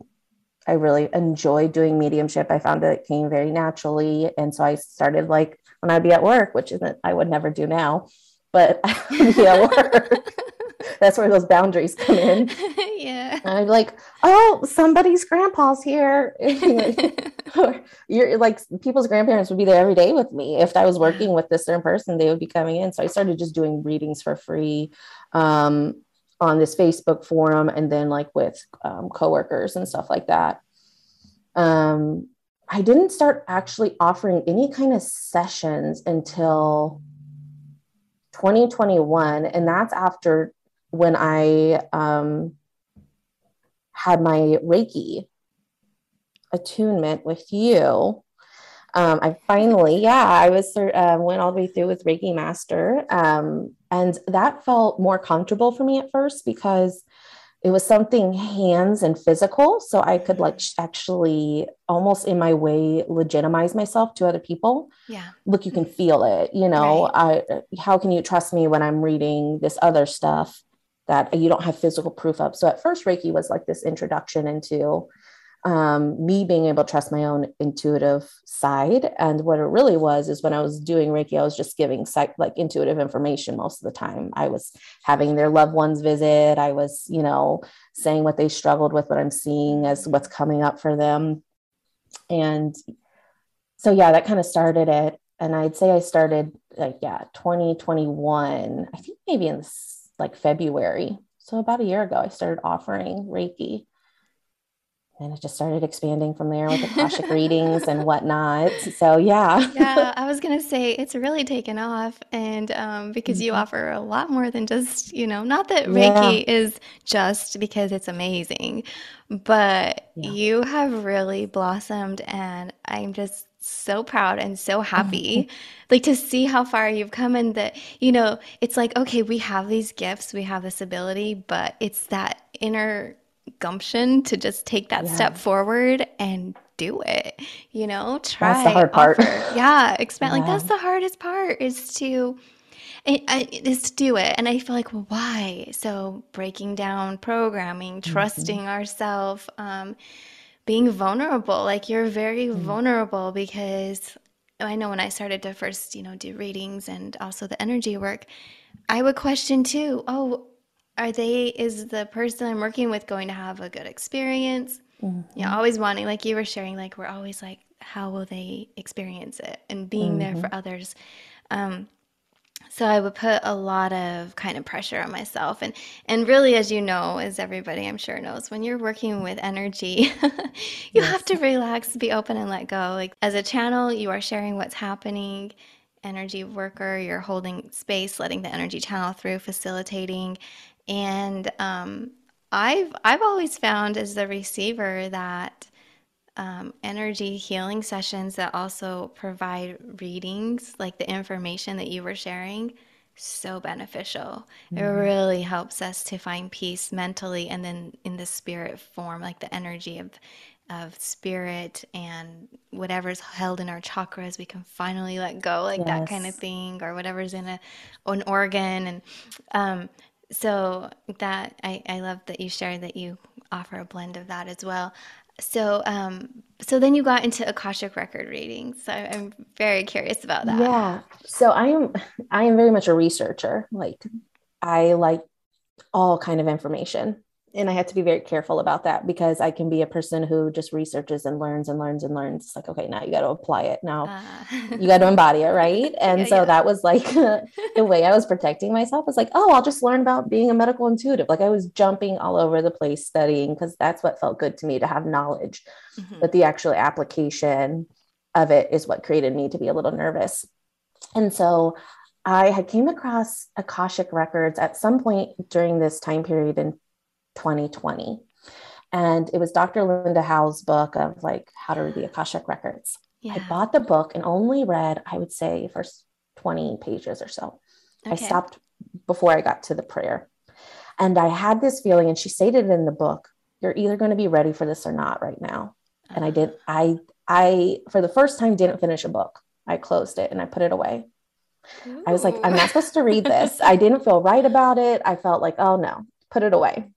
I really enjoyed doing mediumship. I found that it came very naturally. And so I started like when I'd be at work, which isn't, I would never do now, but [LAUGHS] I'd be at work. [LAUGHS] [LAUGHS] That's where those boundaries come in. [LAUGHS] yeah. And I'm like, oh, somebody's grandpa's here. [LAUGHS] You're like people's grandparents would be there every day with me. If I was working with this certain person, they would be coming in. So I started just doing readings for free um, on this Facebook forum and then like with um, coworkers and stuff like that. Um, I didn't start actually offering any kind of sessions until 2021 and that's after when I um, had my Reiki attunement with you. Um, I finally, yeah, I was uh, went all the way through with Reiki Master, um, and that felt more comfortable for me at first because it was something hands and physical, so I could like actually almost in my way legitimize myself to other people. Yeah, look, you can feel it. You know, right. I how can you trust me when I'm reading this other stuff? That you don't have physical proof of. So at first, Reiki was like this introduction into um, me being able to trust my own intuitive side. And what it really was is when I was doing Reiki, I was just giving psych, like intuitive information most of the time. I was having their loved ones visit. I was, you know, saying what they struggled with, what I'm seeing as what's coming up for them. And so, yeah, that kind of started it. And I'd say I started like, yeah, 2021, I think maybe in the like February. So about a year ago, I started offering Reiki. And it just started expanding from there with Akashic [LAUGHS] readings and whatnot. So yeah. yeah, I was gonna [LAUGHS] say it's really taken off, and um, because mm-hmm. you offer a lot more than just you know, not that Reiki yeah. is just because it's amazing, but yeah. you have really blossomed, and I'm just so proud and so happy [LAUGHS] like to see how far you've come and that you know it's like okay we have these gifts we have this ability but it's that inner gumption to just take that yeah. step forward and do it you know try that's the hard part offer. yeah [LAUGHS] expand yeah. like that's the hardest part is to is to do it and i feel like well why so breaking down programming mm-hmm. trusting mm-hmm. ourselves um, being vulnerable. Like you're very mm. vulnerable because I know when I started to first, you know, do readings and also the energy work, I would question too, oh, are they is the person I'm working with going to have a good experience? Mm-hmm. You know, always wanting like you were sharing like we're always like how will they experience it and being mm-hmm. there for others. Um so i would put a lot of kind of pressure on myself and and really as you know as everybody i'm sure knows when you're working with energy [LAUGHS] you yes. have to relax be open and let go like as a channel you are sharing what's happening energy worker you're holding space letting the energy channel through facilitating and um, i've i've always found as the receiver that um, energy healing sessions that also provide readings, like the information that you were sharing, so beneficial. Mm-hmm. It really helps us to find peace mentally and then in the spirit form, like the energy of of spirit and whatever's held in our chakras we can finally let go like yes. that kind of thing or whatever's in a an organ and um so that I, I love that you shared that you offer a blend of that as well so um so then you got into akashic record readings so i'm very curious about that. Yeah. So i am i am very much a researcher. Like i like all kind of information and I have to be very careful about that because I can be a person who just researches and learns and learns and learns. It's like, okay, now you got to apply it. Now uh. you got to embody it, right? [LAUGHS] And yeah, so yeah. that was like [LAUGHS] the way I was protecting myself was like, oh, I'll just learn about being a medical intuitive. Like I was jumping all over the place studying because that's what felt good to me to have knowledge. Mm-hmm. But the actual application of it is what created me to be a little nervous. And so I had came across Akashic records at some point during this time period in 2020. And it was Dr. Linda Howe's book of like how to read the Akashic records. Yeah. I bought the book and only read, I would say, first 20 pages or so. Okay. I stopped before I got to the prayer. And I had this feeling, and she stated in the book, you're either going to be ready for this or not right now. And I did, I, I, for the first time, didn't finish a book. I closed it and I put it away. Ooh. I was like, I'm not supposed to read this. [LAUGHS] I didn't feel right about it. I felt like, oh no, put it away.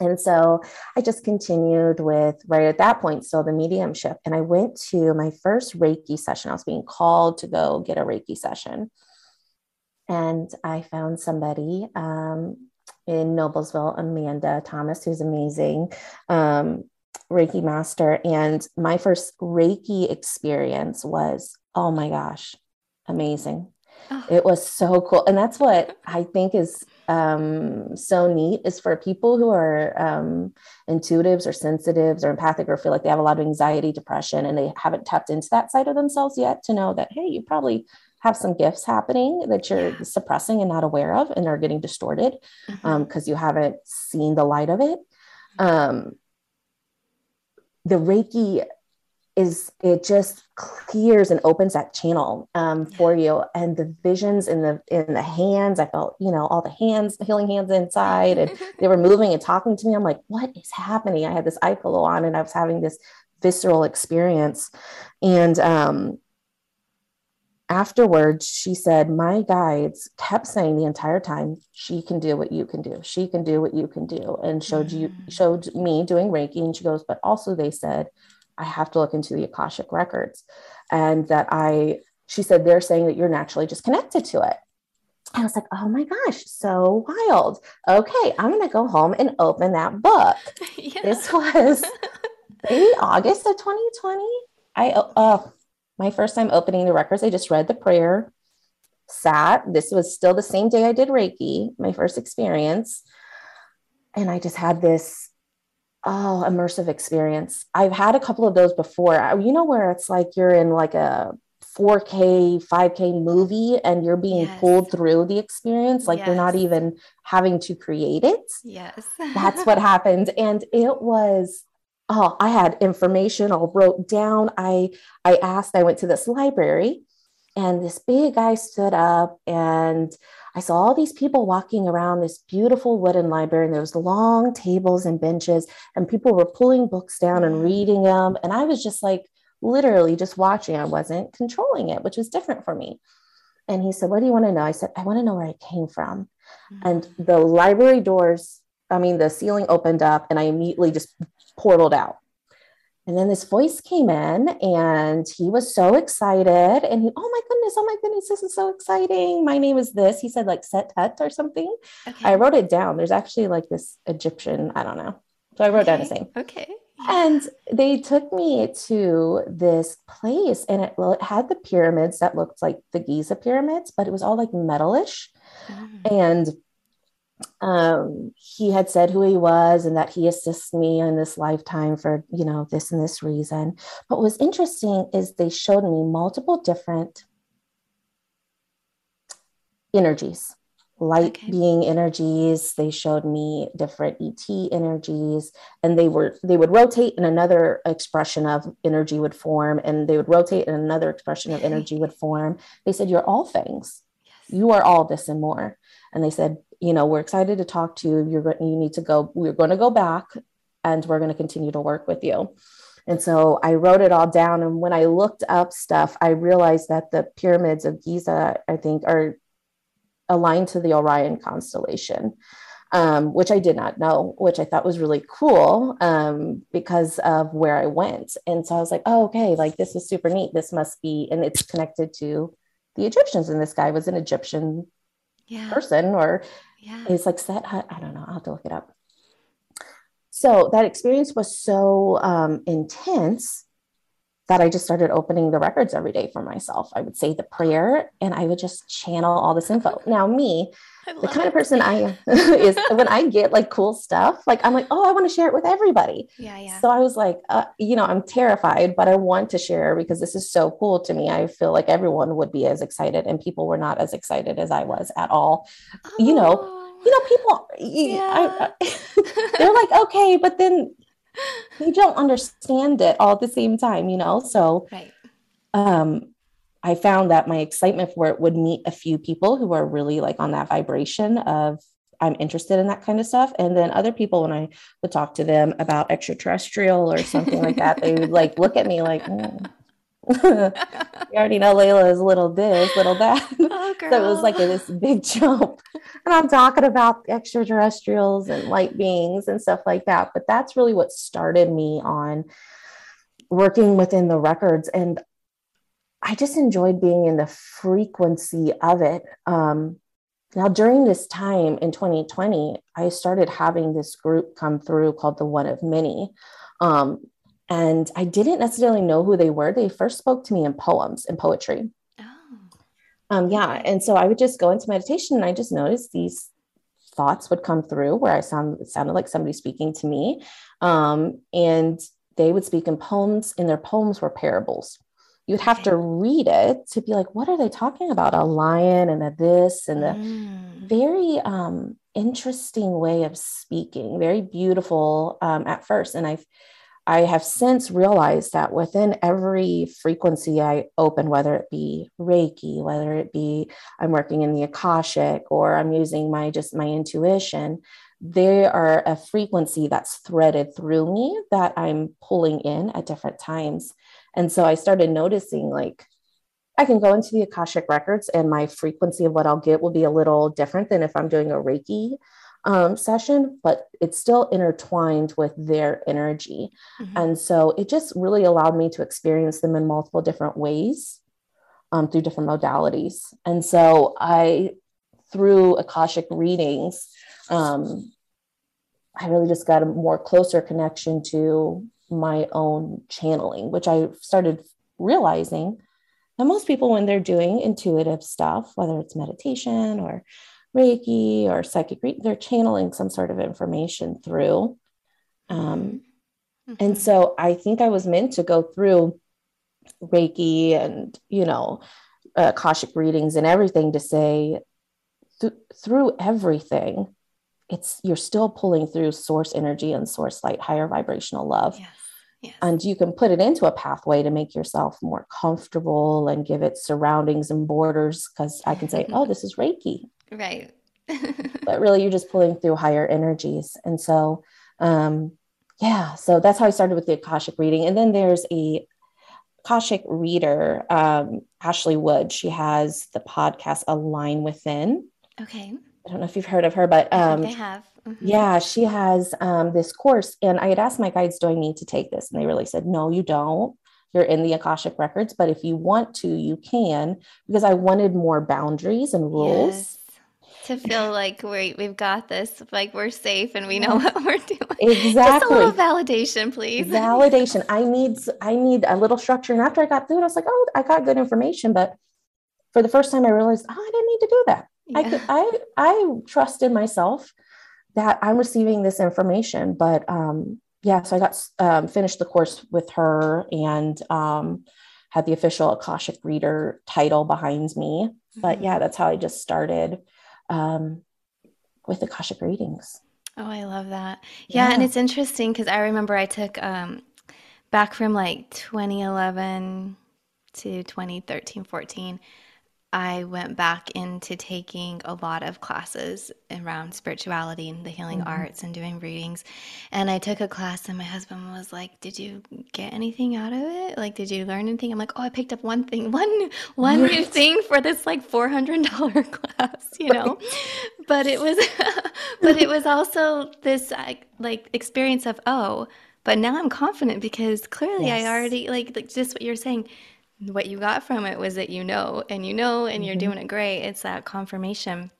And so I just continued with right at that point, so the mediumship. And I went to my first Reiki session. I was being called to go get a Reiki session. And I found somebody um, in Noblesville, Amanda Thomas, who's amazing, um, Reiki master. And my first Reiki experience was, oh my gosh, amazing. Oh. It was so cool. And that's what I think is um, so neat is for people who are um, intuitives or sensitives or empathic or feel like they have a lot of anxiety, depression, and they haven't tapped into that side of themselves yet to know that, hey, you probably have some gifts happening that you're yeah. suppressing and not aware of and are getting distorted because mm-hmm. um, you haven't seen the light of it. Um, the Reiki is it just clears and opens that channel um, for you. And the visions in the in the hands i felt you know all the hands healing hands inside and [LAUGHS] they were moving and talking to me. I'm like what is happening? I had this eye pillow on and i was having this visceral experience. And um, afterwards she said my guides kept saying the entire time she can do what you can do. She can do what you can do and showed you mm. showed me doing reiki and she goes but also they said I have to look into the Akashic records. And that I, she said, they're saying that you're naturally just connected to it. I was like, oh my gosh, so wild. Okay, I'm going to go home and open that book. [LAUGHS] Yeah. This was [LAUGHS] maybe August of 2020. I, uh, my first time opening the records, I just read the prayer, sat. This was still the same day I did Reiki, my first experience. And I just had this oh immersive experience. I've had a couple of those before. You know where it's like you're in like a 4k 5k movie and you're being yes. pulled through the experience like yes. you're not even having to create it? Yes. That's [LAUGHS] what happened. And it was oh i had information all wrote down. I i asked i went to this library and this big guy stood up and I saw all these people walking around this beautiful wooden library, and there was long tables and benches, and people were pulling books down and reading them. And I was just like literally just watching. I wasn't controlling it, which was different for me. And he said, What do you want to know? I said, I want to know where I came from. Mm-hmm. And the library doors, I mean, the ceiling opened up, and I immediately just portaled out. And then this voice came in and he was so excited. And he, oh my goodness, oh my goodness, this is so exciting. My name is this. He said like Set Tut or something. Okay. I wrote it down. There's actually like this Egyptian, I don't know. So I wrote okay. down his name. Okay. And they took me to this place and it, well, it had the pyramids that looked like the Giza pyramids, but it was all like metalish. Mm. And um, he had said who he was and that he assists me in this lifetime for you know this and this reason. But what was interesting is they showed me multiple different energies light okay. being energies. They showed me different et energies and they were they would rotate and another expression of energy would form and they would rotate and another expression of energy would form. They said you're all things. You are all this and more. And they said, you know, we're excited to talk to you. You're you need to go. We're going to go back, and we're going to continue to work with you. And so I wrote it all down. And when I looked up stuff, I realized that the pyramids of Giza, I think, are aligned to the Orion constellation, um, which I did not know, which I thought was really cool um, because of where I went. And so I was like, oh, okay, like this is super neat. This must be, and it's connected to the Egyptians. And this guy was an Egyptian yeah. person, or yeah. it's like Set Hut. I don't know. I'll have to look it up so that experience was so um, intense that I just started opening the records every day for myself. I would say the prayer and I would just channel all this info. [LAUGHS] Now, me, the kind it. of person I am [LAUGHS] is when I get like cool stuff, like I'm like, oh, I want to share it with everybody. Yeah, yeah. So I was like, uh, you know, I'm terrified, but I want to share because this is so cool to me. I feel like everyone would be as excited, and people were not as excited as I was at all. Oh. You know, you know, people, yeah. I, I, [LAUGHS] they're like, okay, but then they don't understand it all at the same time, you know? So, right. um, I found that my excitement for it would meet a few people who are really like on that vibration of I'm interested in that kind of stuff. And then other people, when I would talk to them about extraterrestrial or something like that, they would like look at me like, mm, [LAUGHS] you already know Laila is little this, little that. [LAUGHS] Oh, [LAUGHS] so it was like a, this big jump. And I'm talking about extraterrestrials and light beings and stuff like that. But that's really what started me on working within the records. And I just enjoyed being in the frequency of it. Um, now, during this time in 2020, I started having this group come through called the One of Many. Um, and I didn't necessarily know who they were. They first spoke to me in poems and poetry. Oh. Um, yeah. And so I would just go into meditation and I just noticed these thoughts would come through where I sound it sounded like somebody speaking to me. Um, and they would speak in poems, and their poems were parables. You'd have to read it to be like, what are they talking about? A lion and a this and a mm. very um, interesting way of speaking, very beautiful um, at first. And I've I have since realized that within every frequency I open, whether it be Reiki, whether it be I'm working in the Akashic or I'm using my just my intuition, there are a frequency that's threaded through me that I'm pulling in at different times. And so I started noticing like I can go into the Akashic records and my frequency of what I'll get will be a little different than if I'm doing a Reiki um, session, but it's still intertwined with their energy. Mm-hmm. And so it just really allowed me to experience them in multiple different ways um, through different modalities. And so I, through Akashic readings, um, I really just got a more closer connection to my own channeling, which I started realizing that most people, when they're doing intuitive stuff, whether it's meditation or Reiki or psychic reading, they're channeling some sort of information through. Um, mm-hmm. And so I think I was meant to go through Reiki and, you know, uh, Akashic readings and everything to say th- through everything, it's you're still pulling through source energy and source light, higher vibrational love. Yes. Yes. And you can put it into a pathway to make yourself more comfortable and give it surroundings and borders. Because I can say, oh, this is Reiki. Right. [LAUGHS] but really, you're just pulling through higher energies. And so, um, yeah, so that's how I started with the Akashic reading. And then there's a Akashic reader, um, Ashley Wood. She has the podcast Align Within. Okay. I don't know if you've heard of her, but um, I have. Mm-hmm. Yeah, she has um, this course. And I had asked my guides, do I need to take this? And they really said, no, you don't. You're in the Akashic records, but if you want to, you can, because I wanted more boundaries and rules. Yes to feel [LAUGHS] like we we've got this, like we're safe and we know [LAUGHS] what we're doing. Exactly. Just a little validation, please. [LAUGHS] Validation. I need I need a little structure. And after I got through it, I was like, oh, I got good information. But for the first time, I realized, oh, I didn't need to do that. Yeah. I could, I I trusted myself that I'm receiving this information. But um, yeah, so I got um, finished the course with her and um, had the official Akashic Reader title behind me. But mm-hmm. yeah, that's how I just started um, with Akashic readings. Oh, I love that. Yeah, yeah. and it's interesting because I remember I took um, back from like 2011 to 2013, 14. I went back into taking a lot of classes around spirituality and the healing mm-hmm. arts and doing readings. And I took a class, and my husband was like, "Did you get anything out of it? Like, did you learn anything?" I'm like, "Oh, I picked up one thing, one one right. new thing for this like four hundred dollar [LAUGHS] class, you know." but it was, [LAUGHS] but it was also this like, like experience of oh, but now I'm confident because clearly yes. I already like, like just what you're saying what you got from it was that you know and you know and you're mm-hmm. doing it great. It's that confirmation.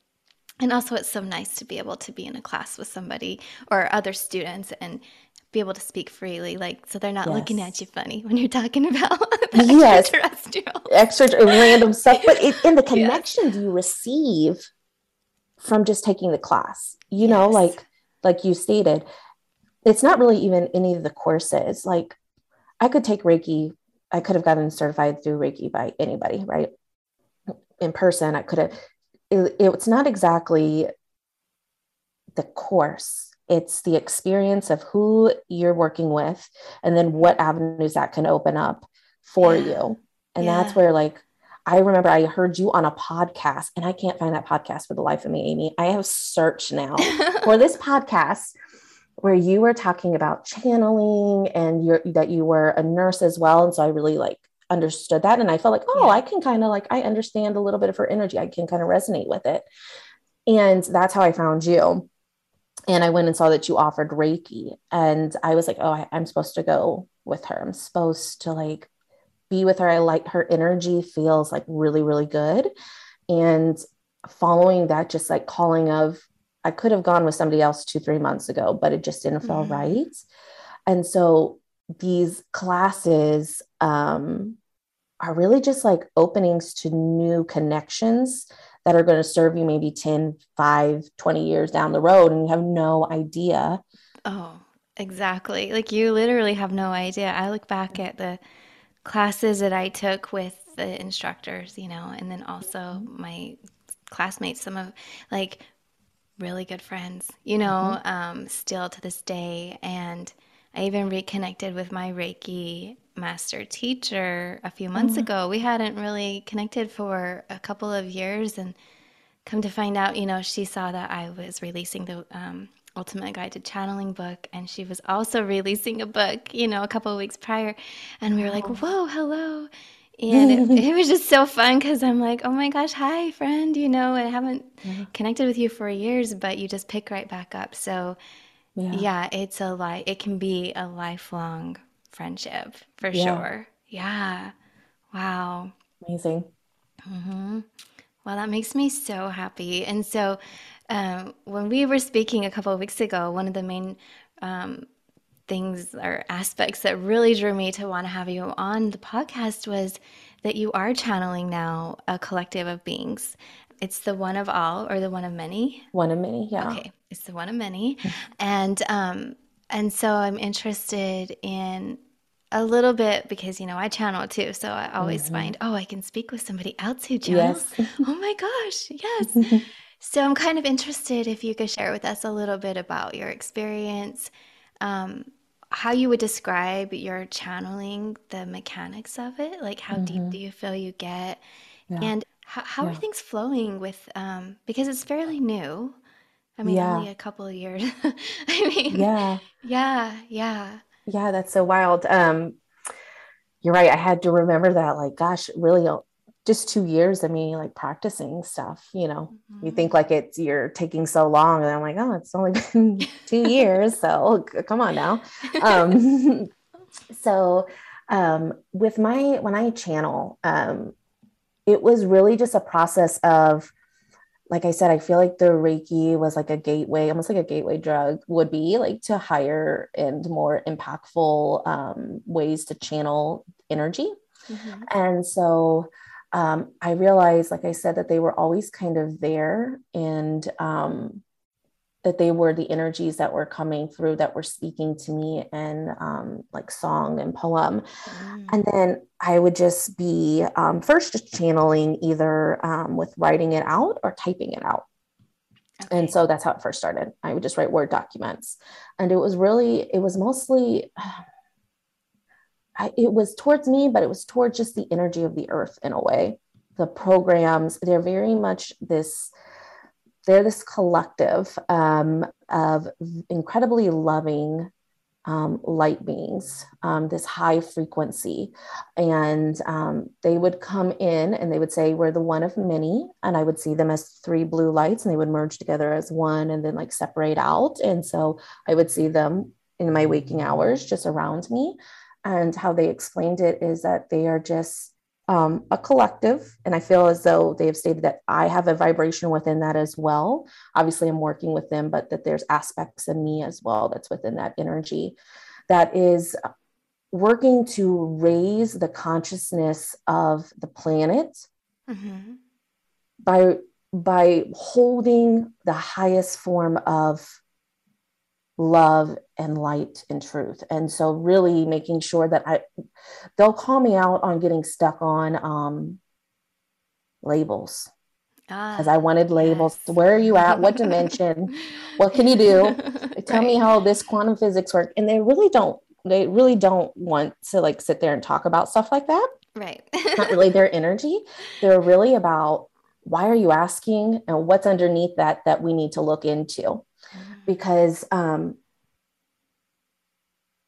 And also, it's so nice to be able to be in a class with somebody or other students and be able to speak freely, like so they're not yes. looking at you funny when you're talking about [LAUGHS] yes. extraterrestrial, extra random stuff. But it, in the connections [LAUGHS] yes. you receive from just taking the class, you yes. know, like like you stated, it's not really even any of the courses. Like I could take Reiki I could have gotten certified through Reiki by anybody, right? In person, I could have. It, it's not exactly the course, it's the experience of who you're working with and then what avenues that can open up for yeah. you. And yeah. that's where, like, I remember I heard you on a podcast, and I can't find that podcast for the life of me, Amy. I have searched now [LAUGHS] for this podcast where you were talking about channeling and you're, that you were a nurse as well. And so I really like understood that. And I felt like, oh, yeah. I can kind of like, I understand a little bit of her energy. I can kind of resonate with it. And that's how I found you. And I went and saw that you offered Reiki. And I was like, oh, I, I'm supposed to go with her. I'm supposed to like be with her. I like her energy feels like really, really good. And following that, just like calling of I could have gone with somebody else two, three months ago, but it just didn't feel mm-hmm. right. And so these classes um, are really just like openings to new connections that are going to serve you maybe 10, 5, 20 years down the road, and you have no idea. Oh, exactly. Like you literally have no idea. I look back at the classes that I took with the instructors, you know, and then also mm-hmm. my classmates, some of like really good friends, you know, mm-hmm. um, still to this day. And I even reconnected with my Reiki master teacher a few months mm-hmm. ago. We hadn't really connected for a couple of years. And come to find out, you know, she saw that I was releasing the um, Ultimate Guide to Channeling book, and she was also [LAUGHS] releasing a book, you know, a couple of weeks prior. And we were like, whoa, hello and it, [LAUGHS] it, was just so fun because I'm like, oh my gosh, hi, friend. You know, I haven't yeah. connected with you for years, but you just pick right back up. So, yeah, yeah it's a li- It can be a lifelong friendship for yeah. sure. Yeah. Wow. Amazing. Mm-hmm. Well, that makes me so happy. And so, um, when we were speaking a couple of weeks ago, one of the main um, things or aspects that really drew me to want to have you on the podcast was that you are channeling now a collective of beings. It's the one of all or the one of many? One of many, yeah. Okay. It's the one of many. [LAUGHS] and um and so I'm interested in a little bit because you know I channel too, so I always mm-hmm. find oh I can speak with somebody else who channels. Yes. oh my gosh, yes. [LAUGHS] so I'm kind of interested if you could share with us a little bit about your experience, um, how you would describe your channeling the mechanics of it like how mm-hmm. deep do you feel you get yeah. and how, how yeah. are things flowing with um because it's fairly new i mean yeah. only a couple of years [LAUGHS] i mean yeah yeah yeah yeah that's so wild um you're right i had to remember that like gosh really just two years of me like practicing stuff you know mm-hmm. you think like it's you're taking so long and i'm like oh it's only [LAUGHS] been two years so come on now um, [LAUGHS] so um, with my when i channel um, it was really just a process of like i said i feel like the reiki was like a gateway almost like a gateway drug would be like to higher and more impactful um, ways to channel energy mm-hmm. and so um, I realized, like I said, that they were always kind of there and um, that they were the energies that were coming through that were speaking to me and um, like song and poem. Mm. And then I would just be um, first just channeling either um, with writing it out or typing it out. Okay. And so that's how it first started. I would just write Word documents. And it was really, it was mostly, I, it was towards me, but it was towards just the energy of the earth in a way. the programs, they're very much this they're this collective um, of incredibly loving um, light beings, um, this high frequency. And um, they would come in and they would say, We're the one of many. And I would see them as three blue lights and they would merge together as one and then like separate out. And so I would see them in my waking hours just around me. And how they explained it is that they are just um, a collective. And I feel as though they have stated that I have a vibration within that as well. Obviously, I'm working with them, but that there's aspects in me as well that's within that energy that is working to raise the consciousness of the planet mm-hmm. by by holding the highest form of love and light and truth. And so really making sure that I they'll call me out on getting stuck on um labels. Because ah, I wanted labels. Yes. Where are you at? What dimension? [LAUGHS] what can you do? [LAUGHS] Tell right. me how this quantum physics work. And they really don't, they really don't want to like sit there and talk about stuff like that. Right. Not really their energy. They're really about why are you asking and what's underneath that that we need to look into because um,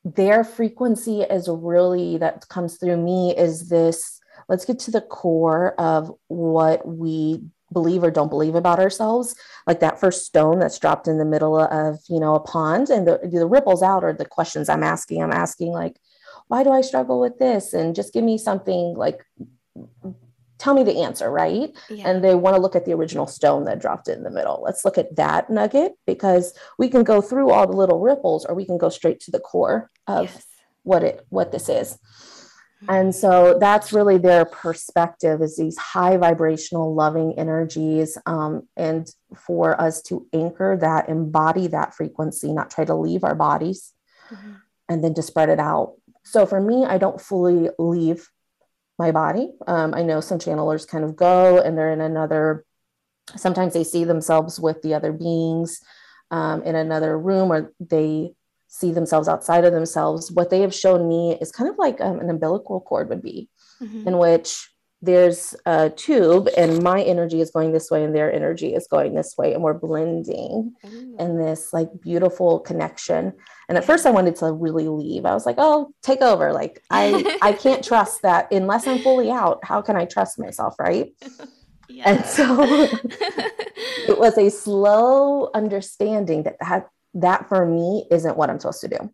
their frequency is really that comes through me is this let's get to the core of what we believe or don't believe about ourselves. Like that first stone that's dropped in the middle of you know a pond and the, the ripples out are the questions i'm asking. I'm asking like why do i struggle with this? And just give me something like tell me the answer, right? Yeah. And they want to look at the original stone that dropped it in the middle. Let's look at that nugget because we can go through all the little ripples or we can go straight to the core of yes. what it what this is. Mm-hmm. And so that's really their perspective is these high vibrational loving energies um, and for us to anchor that embody that frequency not try to leave our bodies mm-hmm. and then to spread it out so for me i don't fully leave my body. Um, I know some channelers kind of go and they're in another, sometimes they see themselves with the other beings um, in another room or they see themselves outside of themselves. What they have shown me is kind of like um, an umbilical cord would be, mm-hmm. in which there's a tube and my energy is going this way and their energy is going this way and we're blending in this like beautiful connection. And at first i wanted to really leave. I was like oh take over. Like i [LAUGHS] i can't trust that unless i'm fully out how can i trust myself right? [LAUGHS] Yeah. and so [LAUGHS] it was a slow understanding that that that for me isn't what i'm supposed to do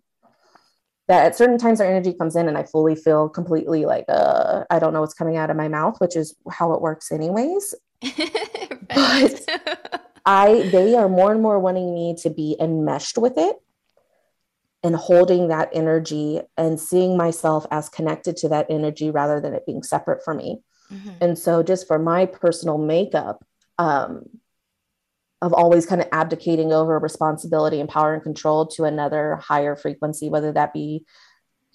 that at certain times our energy comes in and I fully feel completely like uh I don't know what's coming out of my mouth, which is how it works anyways. [LAUGHS] but I they are more and more wanting me to be enmeshed with it and holding that energy and seeing myself as connected to that energy rather than it being separate from me. Mm-hmm. And so just for my personal makeup, um, of always kind of abdicating over responsibility and power and control to another higher frequency, whether that be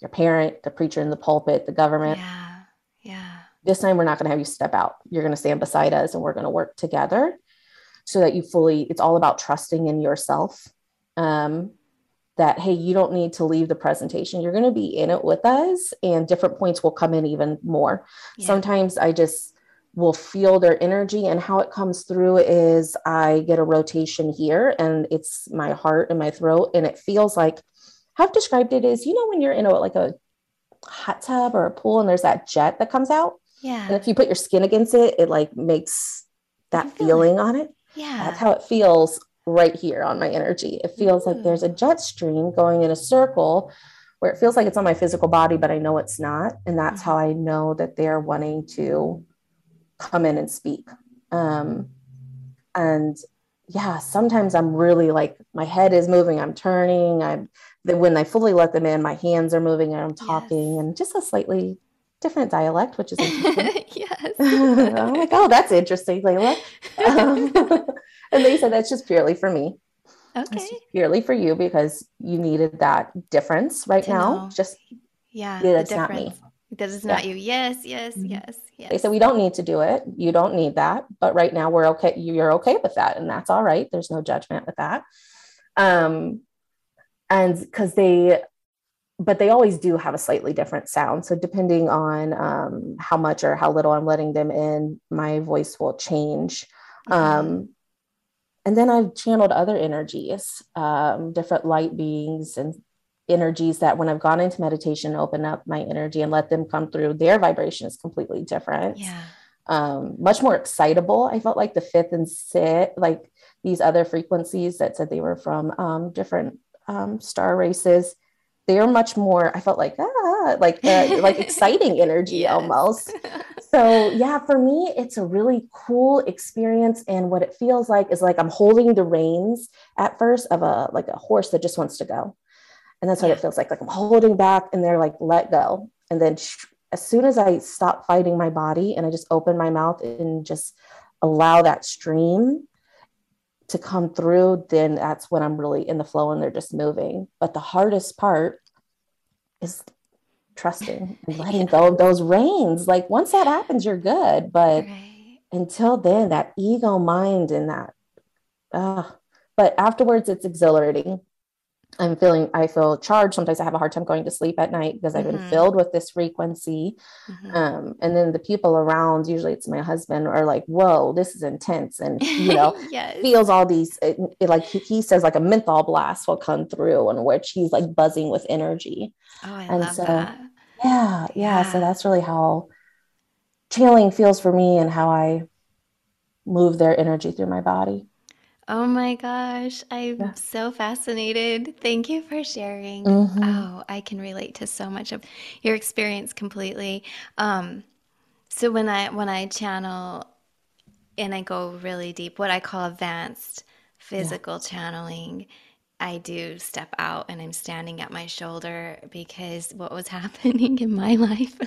your parent, the preacher in the pulpit, the government. Yeah. Yeah. This time we're not going to have you step out. You're going to stand beside us and we're going to work together so that you fully, it's all about trusting in yourself. Um, that, hey, you don't need to leave the presentation. You're going to be in it with us, and different points will come in even more. Yeah. Sometimes I just, will feel their energy and how it comes through is i get a rotation here and it's my heart and my throat and it feels like how i've described it is you know when you're in a like a hot tub or a pool and there's that jet that comes out? Yeah. And if you put your skin against it it like makes that feeling on it? Yeah. That's how it feels right here on my energy. It feels Ooh. like there's a jet stream going in a circle where it feels like it's on my physical body but i know it's not and that's mm-hmm. how i know that they're wanting to come in and speak. Um, and yeah, sometimes I'm really like my head is moving, I'm turning. I'm when I fully let them in, my hands are moving and I'm talking, yes. and just a slightly different dialect, which is interesting. [LAUGHS] yes. [LAUGHS] I'm like, oh, that's interesting, Laila. [LAUGHS] Um, and they said that's just purely for me. Okay. purely for you because you needed that difference right to now. Know. Just yeah, yeah, that's not me. That is not yeah. you. Yes, yes, mm-hmm. yes, yes. They said we don't need to do it. You don't need that. But right now we're okay. You're okay with that, and that's all right. There's no judgment with that. Um, and because they but they always do have a slightly different sound. So depending on um, how much or how little I'm letting them in, my voice will change. Mm-hmm. Um, and then I've channeled other energies, um, different light beings and energies that when I've gone into meditation, open up my energy and let them come through, their vibration is completely different. Yeah. Um, much more excitable. I felt like the fifth and sixth, like these other frequencies that said they were from um, different um, star races they're much more i felt like ah like uh, like [LAUGHS] exciting energy almost [LAUGHS] so yeah for me it's a really cool experience and what it feels like is like i'm holding the reins at first of a like a horse that just wants to go and that's what yeah. it feels like like i'm holding back and they're like let go and then as soon as i stop fighting my body and i just open my mouth and just allow that stream to come through, then that's when I'm really in the flow and they're just moving. But the hardest part is trusting [LAUGHS] and letting go of those reins. Like once that happens, you're good. But right. until then, that ego mind and that, uh, but afterwards, it's exhilarating. I'm feeling, I feel charged. Sometimes I have a hard time going to sleep at night because I've been mm-hmm. filled with this frequency. Mm-hmm. Um, and then the people around, usually it's my husband, are like, whoa, this is intense. And, you know, [LAUGHS] yes. feels all these, it, it, like he, he, says, like a menthol blast will come through in which he's like buzzing with energy. Oh, I and love so, that. Yeah, yeah. Yeah. So that's really how channeling feels for me and how I move their energy through my body. Oh my gosh, I'm Yeah. so fascinated. Thank you for sharing. hmm Oh, I can relate to so much of your experience completely. Um, so when I when I channel and I go really deep, what I call advanced Yeah. physical channeling, I do step out and I'm standing at my shoulder because what was [LAUGHS] happening in my life,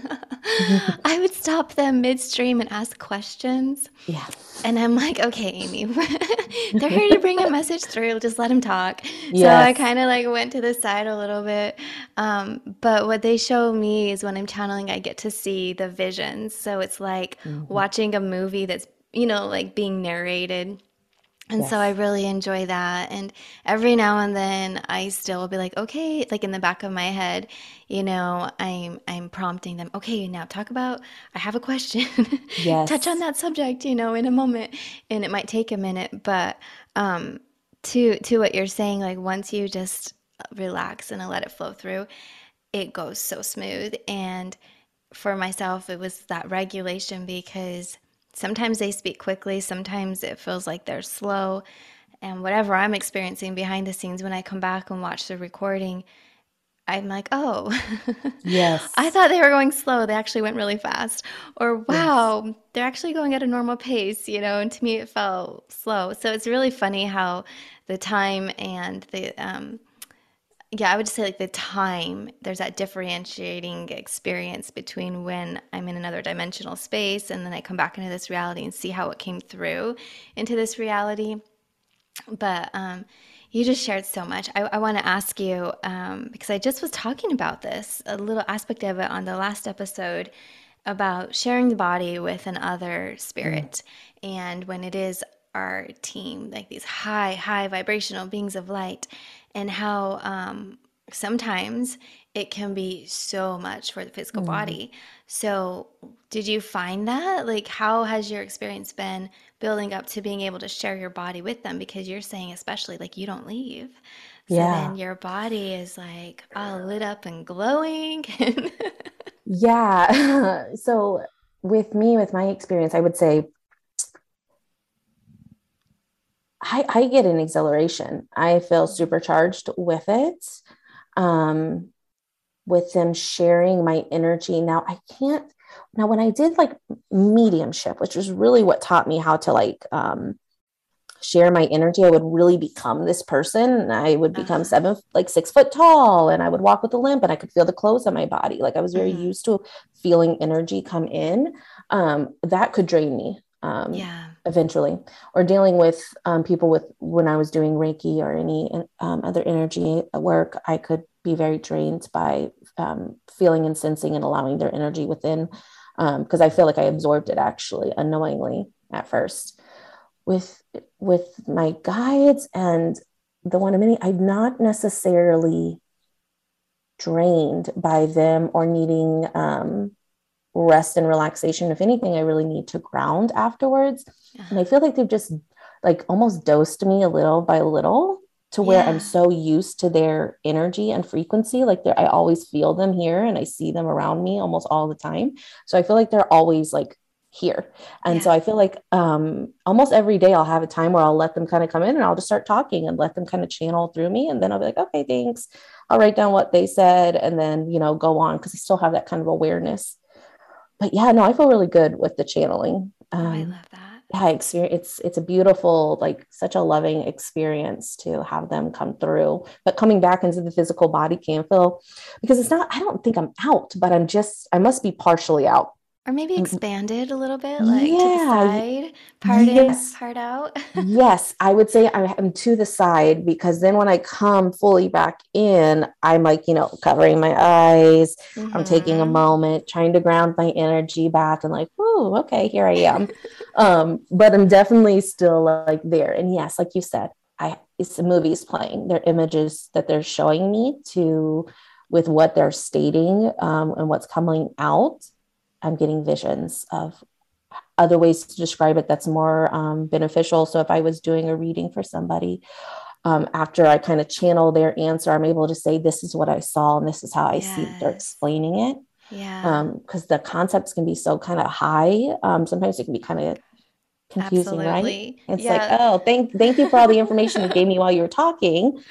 [LAUGHS] I would stop them midstream and ask questions. Yeah. And I'm like, okay, Amy, [LAUGHS] they're here to bring a message through. Just let them talk. So I kind of like went to the side a little bit. Um, but what they show me is when I'm channeling, I get to see the visions. So it's like hmm watching a movie that's, you know, like being narrated and so I really enjoy that. And every now and then I still will be like, okay, like in the back of my head, you know, I'm I'm prompting them, okay, now talk about I have a question. [LAUGHS] Yes. Touch on that subject, you know, in a moment. And it might take a minute, but um to to what you're saying, like once you just relax and let it flow through, it goes so smooth. And for myself, it was that regulation because Sometimes they speak quickly, sometimes it feels like they're slow. And whatever I'm experiencing behind the scenes when I come back and watch the recording, I'm like, oh, [LAUGHS] yes. I thought they were going slow. They actually went really fast. Or, wow, yes. they're actually going at a normal pace, you know, and to me it felt slow. So it's really funny how the time and the um, yeah, I would just say like the time, there's that differentiating experience between when I'm in another dimensional space and then I come back into this reality and see how it came through into this reality. But um, you just shared so much. I, I want to ask you, um, because I just was talking about this, a little aspect of it on the last episode about sharing the body with another spirit. Mm. And when it is our team, like these high, high vibrational beings of light and how um, sometimes it can be so much for the physical mm. body. So, did you find that? Like, how has your experience been building up to being able to share your body with them? Because you're saying, especially, like, you don't leave. So yeah. then your body is like all lit up and glowing. [LAUGHS] yeah. [LAUGHS] so, with me, with my experience, I would say I, I get an exhilaration. I feel supercharged with it. Um, with them sharing my energy. Now I can't. Now when I did like mediumship, which was really what taught me how to like um, share my energy, I would really become this person. I would become uh-huh. seven, like six foot tall, and I would walk with a limp, and I could feel the clothes on my body. Like I was very mm-hmm. used to feeling energy come in. Um, that could drain me. Um, yeah. eventually or dealing with um, people with when i was doing reiki or any um, other energy work i could be very drained by um, feeling and sensing and allowing their energy within because um, i feel like i absorbed it actually unknowingly at first. With with my guides and the one of many i'm not necessarily drained by them or needing um, rest and relaxation. If anything, I really need to ground afterwards. Yeah. And I feel like they've just like almost dosed me a little by little to where yeah. I'm so used to their energy and frequency. Like I always feel them here and I see them around me almost all the time. So I feel like they're always like here. And yeah. so I feel like um, almost every day I'll have a time where I'll let them kind of come in and I'll just start talking and let them kind of channel through me. And then I'll be like, okay, thanks. I'll write down what they said and then, you know, go on because I still have that kind of awareness. But yeah, no, I feel really good with the channeling. Um, oh, I love that. Yeah, experience. It's it's a beautiful, like such a loving experience to have them come through. But coming back into the physical body can feel because it's not. I don't think I'm out, but I'm just. I must be partially out or maybe mm-hmm. expanded a little bit, like yeah. to the side, part yes. in, part out. [LAUGHS] yes, I would say I'm to the side because then when I come fully back in, I'm like, you know, covering my eyes. Mm-hmm. I'm taking a mm-hmm. moment, trying to ground my energy back and like, oh, okay, here I am. [LAUGHS] um, but I'm definitely still like there. And yes, like you said, I it's the movies playing. They're images that they're showing me to with what they're stating um, and what's coming out I'm getting visions of other ways to describe it that's more um, beneficial. So if I was doing a reading for somebody, um, after I kind of channel their answer, I'm able to say, This is what I saw, and this is how I yes. see they're explaining it. Yeah. Because um, the concepts can be so kind of high. Um, sometimes it can be kind of confusing, Absolutely. right? It's yeah. like, oh, thank thank you for all the information you gave me while you were talking,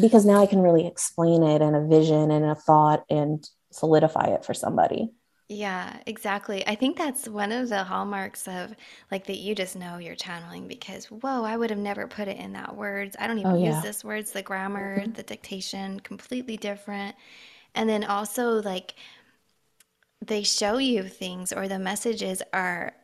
because now I can really explain it in a vision and a thought and solidify it for somebody. Yeah, exactly. I think that's one of the hallmarks of like that you just know you're channeling because whoa, I would have never put it in that words. I don't even Oh use this words, the grammar, mm-hmm. the dictation, completely different. And then also like they show you things or the messages are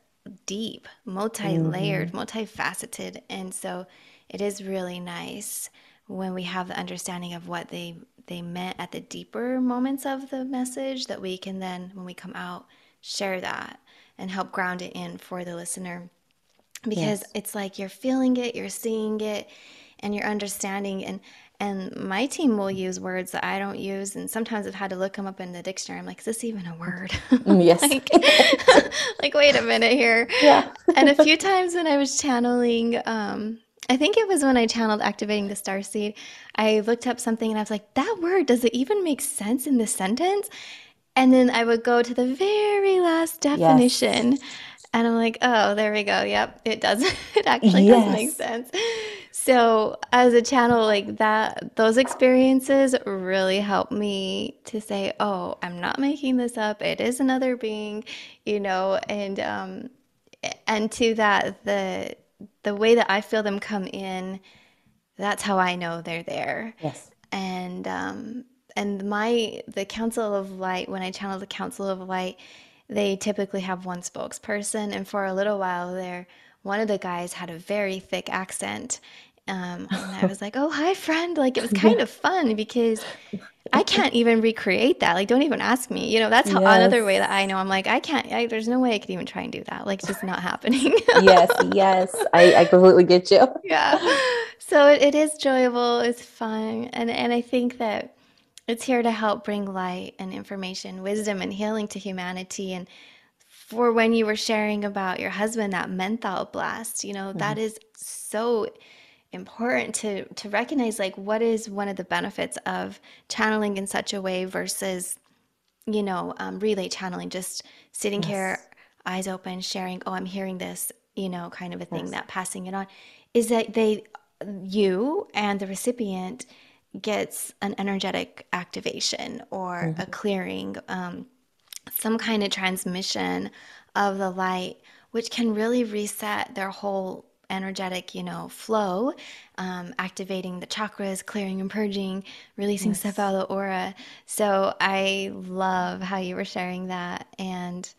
deep, multi-layered, hmm multifaceted. And so it is really nice when we have the understanding of what they they meant at the deeper moments of the message that we can then when we come out share that and help ground it in for the listener because yes. it's like you're feeling it you're seeing it and you're understanding and and my team will use words that I don't use, and sometimes I've had to look them up in the dictionary. I'm like, is this even a word? Mm, [LAUGHS] yes. like, [LAUGHS] like, wait a minute here. Yeah. and a few times when I was channeling um, I think it was when I channeled activating the star seed. I looked up something and I was like, that word, does it even make sense in this sentence? And then I would go to the very last definition. Yes. And I'm like, oh, there we go. Yep, it does. [LAUGHS] it actually yes. does make sense. So, as a channel like that, those experiences really help me to say, oh, I'm not making this up. It is another being, you know, and um, and to that the the way that I feel them come in, that's how I know they're there. Yes. And um, and my the Council of Light, when I channel the Council of Light, they typically have one spokesperson, and for a little while there, one of the guys had a very thick accent, um, [LAUGHS] and I was like, "Oh, hi, friend!" Like it was kind yeah. of fun because I [LAUGHS] can't even recreate that. Like, don't even ask me. You know, that's how, yes. another way that I know. I'm like, I can't. I, there's no way I could even try and do that. Like, it's just not happening. yes, yes, I, I completely get you. [LAUGHS] yeah. So it, it is enjoyable. It's fun, and and I think that it's here to help bring light and information, wisdom, and healing to humanity. And for when you were sharing about your husband, that menthol blast, you know, mm-hmm. that is so important to to recognize like what is one of the benefits of channeling in such a way versus you know um, relay channeling just sitting yes. here eyes open sharing oh i'm hearing this you know kind of a thing yes. that passing it on is that they you and the recipient gets an energetic activation or mm-hmm. a clearing um, some kind of transmission of the light which can really reset their whole energetic, you know, flow, um, activating the chakras, clearing and purging, releasing yes. stuff out of the aura. So I love how you were sharing that, and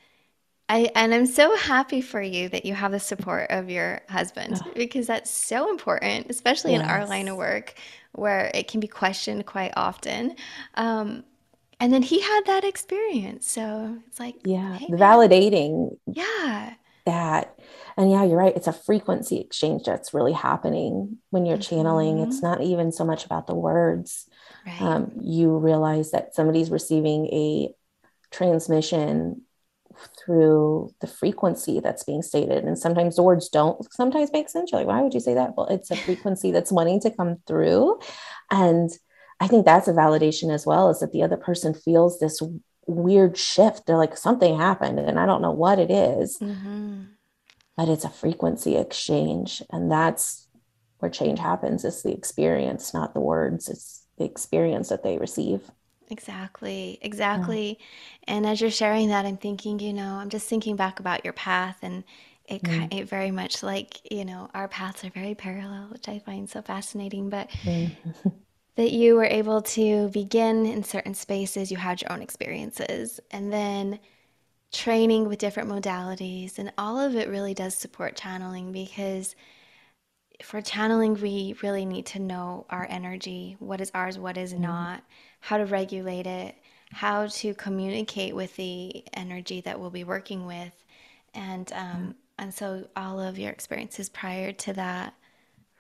I and I'm so happy for you that you have the support of your husband oh. because that's so important, especially yes. in our line of work where it can be questioned quite often. Um, and then he had that experience, so it's like, yeah, hey, validating. Yeah that and yeah you're right it's a frequency exchange that's really happening when you're mm-hmm. channeling it's mm-hmm. not even so much about the words right. um, you realize that somebody's receiving a transmission through the frequency that's being stated and sometimes the words don't sometimes make sense you're like why would you say that well it's a [LAUGHS] frequency that's wanting to come through and i think that's a validation as well is that the other person feels this weird shift they're like something happened and i don't know what it is. Mm-hmm but it's a frequency exchange. And that's where change happens. It's the experience, not the words. It's the experience that they receive. Exactly, exactly. Yeah. And as you're sharing that, I'm thinking, you know, I'm just thinking back about your path and it, mm. it very much like, you know, our paths are very parallel, which I find so fascinating. But mm. [LAUGHS] that you were able to begin in certain spaces, you had your own experiences, and then training with different modalities, and all of it really does support channeling because for channeling, we really need to know our energy what is ours, what is mm-hmm. not, how to regulate it, how to communicate with the energy that we'll be working with. And, um, mm-hmm. and so, all of your experiences prior to that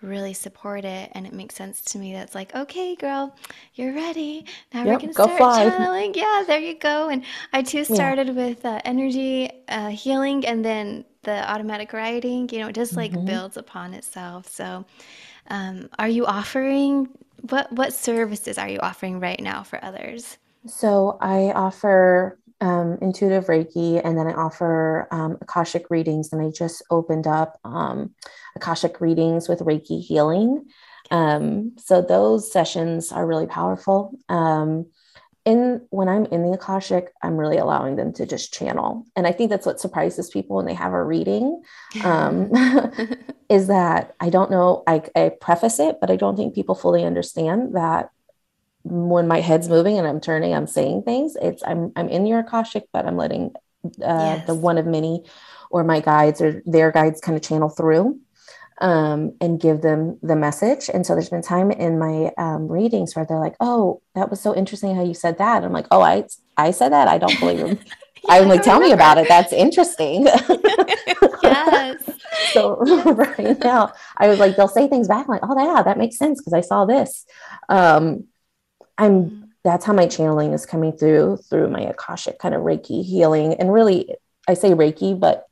really support it and it makes sense to me that's like okay girl you're ready now yep, we're gonna start fly. [LAUGHS] channeling yeah there you go and i too started yeah. with uh, energy uh, healing and then the automatic writing you know it just like mm-hmm. builds upon itself so um, are you offering what what services are you offering right now for others so i offer um, intuitive Reiki, and then I offer um, Akashic readings. And I just opened up um, Akashic readings with Reiki healing. Um, so those sessions are really powerful. Um, in when I'm in the Akashic, I'm really allowing them to just channel, and I think that's what surprises people when they have a reading. Um, [LAUGHS] is that I don't know. I, I preface it, but I don't think people fully understand that when my head's moving and I'm turning, I'm saying things. It's I'm I'm in your akashic, but I'm letting uh, yes. the one of many, or my guides or their guides kind of channel through. Um, and give them the message. And so there's been time in my um, readings where they're like, "Oh, that was so interesting how you said that." And I'm like, "Oh, I I said that. I don't believe him." [LAUGHS] yeah, I'm like, "Tell me about it. That's interesting." [LAUGHS] yes. [LAUGHS] so right now, I was like, they'll say things back I'm like, "Oh, yeah, that makes sense because I saw this." Um, I'm mm-hmm. that's how my channeling is coming through through my akashic kind of reiki healing and really i say reiki but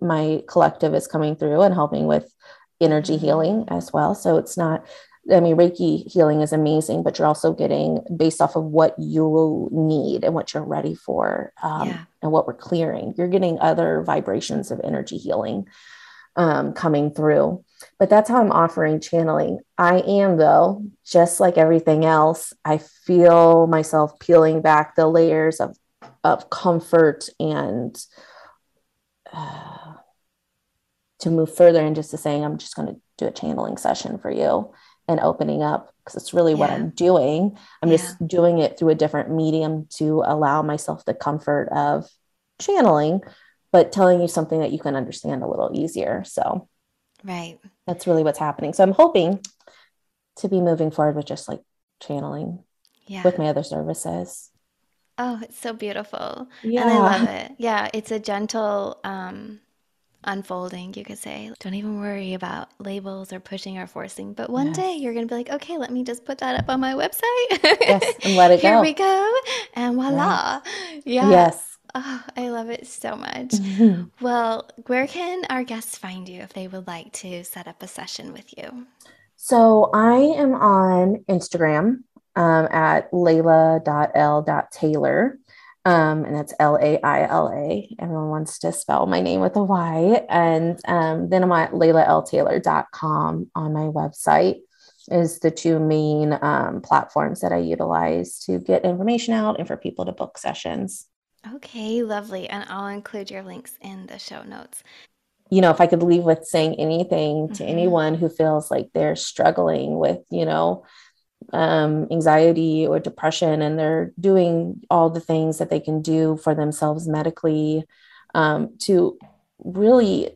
my collective is coming through and helping with energy mm-hmm. healing as well so it's not i mean reiki healing is amazing but you're also getting based off of what you need and what you're ready for um, yeah. and what we're clearing you're getting other vibrations of energy healing um, coming through but that's how I'm offering channeling. I am, though, just like everything else, I feel myself peeling back the layers of, of comfort and uh, to move further and just to saying, I'm just going to do a channeling session for you and opening up because it's really yeah. what I'm doing. I'm yeah. just doing it through a different medium to allow myself the comfort of channeling, but telling you something that you can understand a little easier. So, right that's really what's happening. So I'm hoping to be moving forward with just like channeling yeah. with my other services. Oh, it's so beautiful. Yeah. And I love it. Yeah, it's a gentle um unfolding, you could say. Don't even worry about labels or pushing or forcing. But one yes. day you're going to be like, okay, let me just put that up on my website. yes, and let it [LAUGHS] Here go. Here we go. And voila. Right. Yeah. Yes. Oh, I love it so much. Mm-hmm. Well, where can our guests find you if they would like to set up a session with you? So I am on Instagram um, at laila.l.taylor. Um, and that's L A I L A. Everyone wants to spell my name with a Y. And um, then I'm at lailaltaylor.com on my website is the two main um, platforms that I utilize to get information out and for people to book sessions. Okay, lovely. And I'll include your links in the show notes. You know, if I could leave with saying anything to mm-hmm. anyone who feels like they're struggling with, you know, um, anxiety or depression, and they're doing all the things that they can do for themselves medically um, to really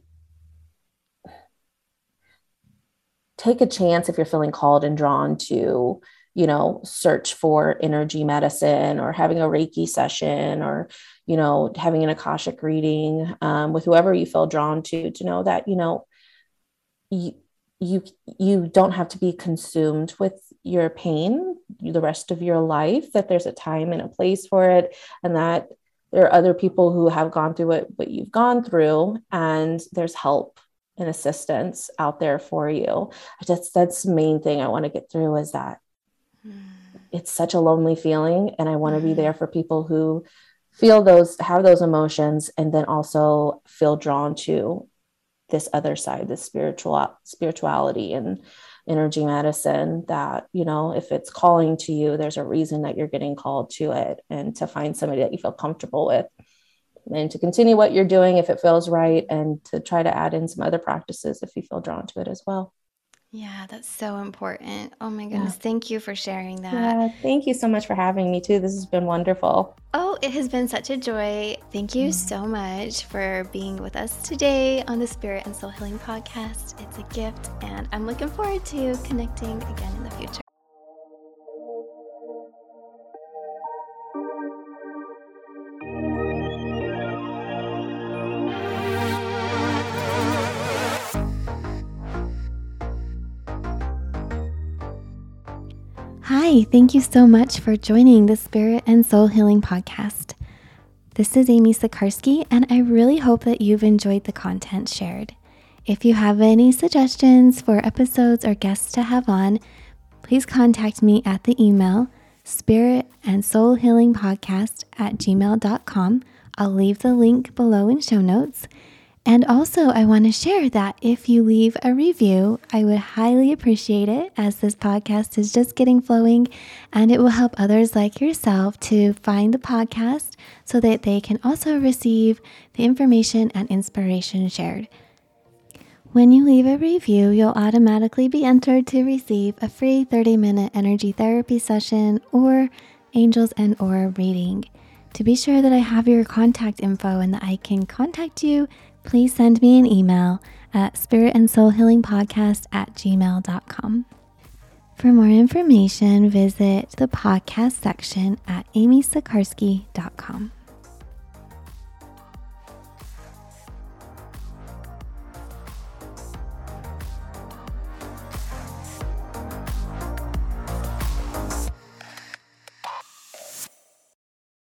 take a chance if you're feeling called and drawn to you know, search for energy medicine or having a Reiki session or, you know, having an Akashic reading um, with whoever you feel drawn to, to know that, you know, you, you you don't have to be consumed with your pain the rest of your life that there's a time and a place for it and that there are other people who have gone through what, what you've gone through and there's help and assistance out there for you that's that's the main thing i want to get through is that. It's such a lonely feeling and i want to be there mm-hmm. for people who feel those have those emotions and then also feel drawn to this other side, this spiritual spirituality and energy medicine that, you know, if it's calling to you, there's a reason that you're getting called to it and to find somebody that you feel comfortable with and to continue what you're doing if it feels right and to try to add in some other practices if you feel drawn to it as well. Yeah, that's so important. Oh my goodness. Yeah. Thank you for sharing that. Yeah, thank you so much for having me too. This has been wonderful. Oh, it has been such a joy. Thank you so much for being with us today on the Spirit and Soul Healing Podcast. It's a gift, and I'm looking forward to connecting again in the future. Hi, thank you so much for joining the Spirit and Soul Healing Podcast. This is Amy Sikarskie, and I really hope that you've enjoyed the content shared. If you have any suggestions for episodes or guests to have on, please contact me at the email spirit and soul healing podcast at gmail.com. I'll leave the link below in show notes. And also, I want to share that if you leave a review, I would highly appreciate it as this podcast is just getting flowing and it will help others like yourself to find the podcast so that they can also receive the information and inspiration shared. When you leave a review, you'll automatically be entered to receive a free 30-minute energy therapy session or angels and aura reading. To be sure that I have your contact info and that I can contact you please send me an email at spiritandsoulhealingpodcast at gmail.com. For more information, visit the podcast section at amysikarskie.com.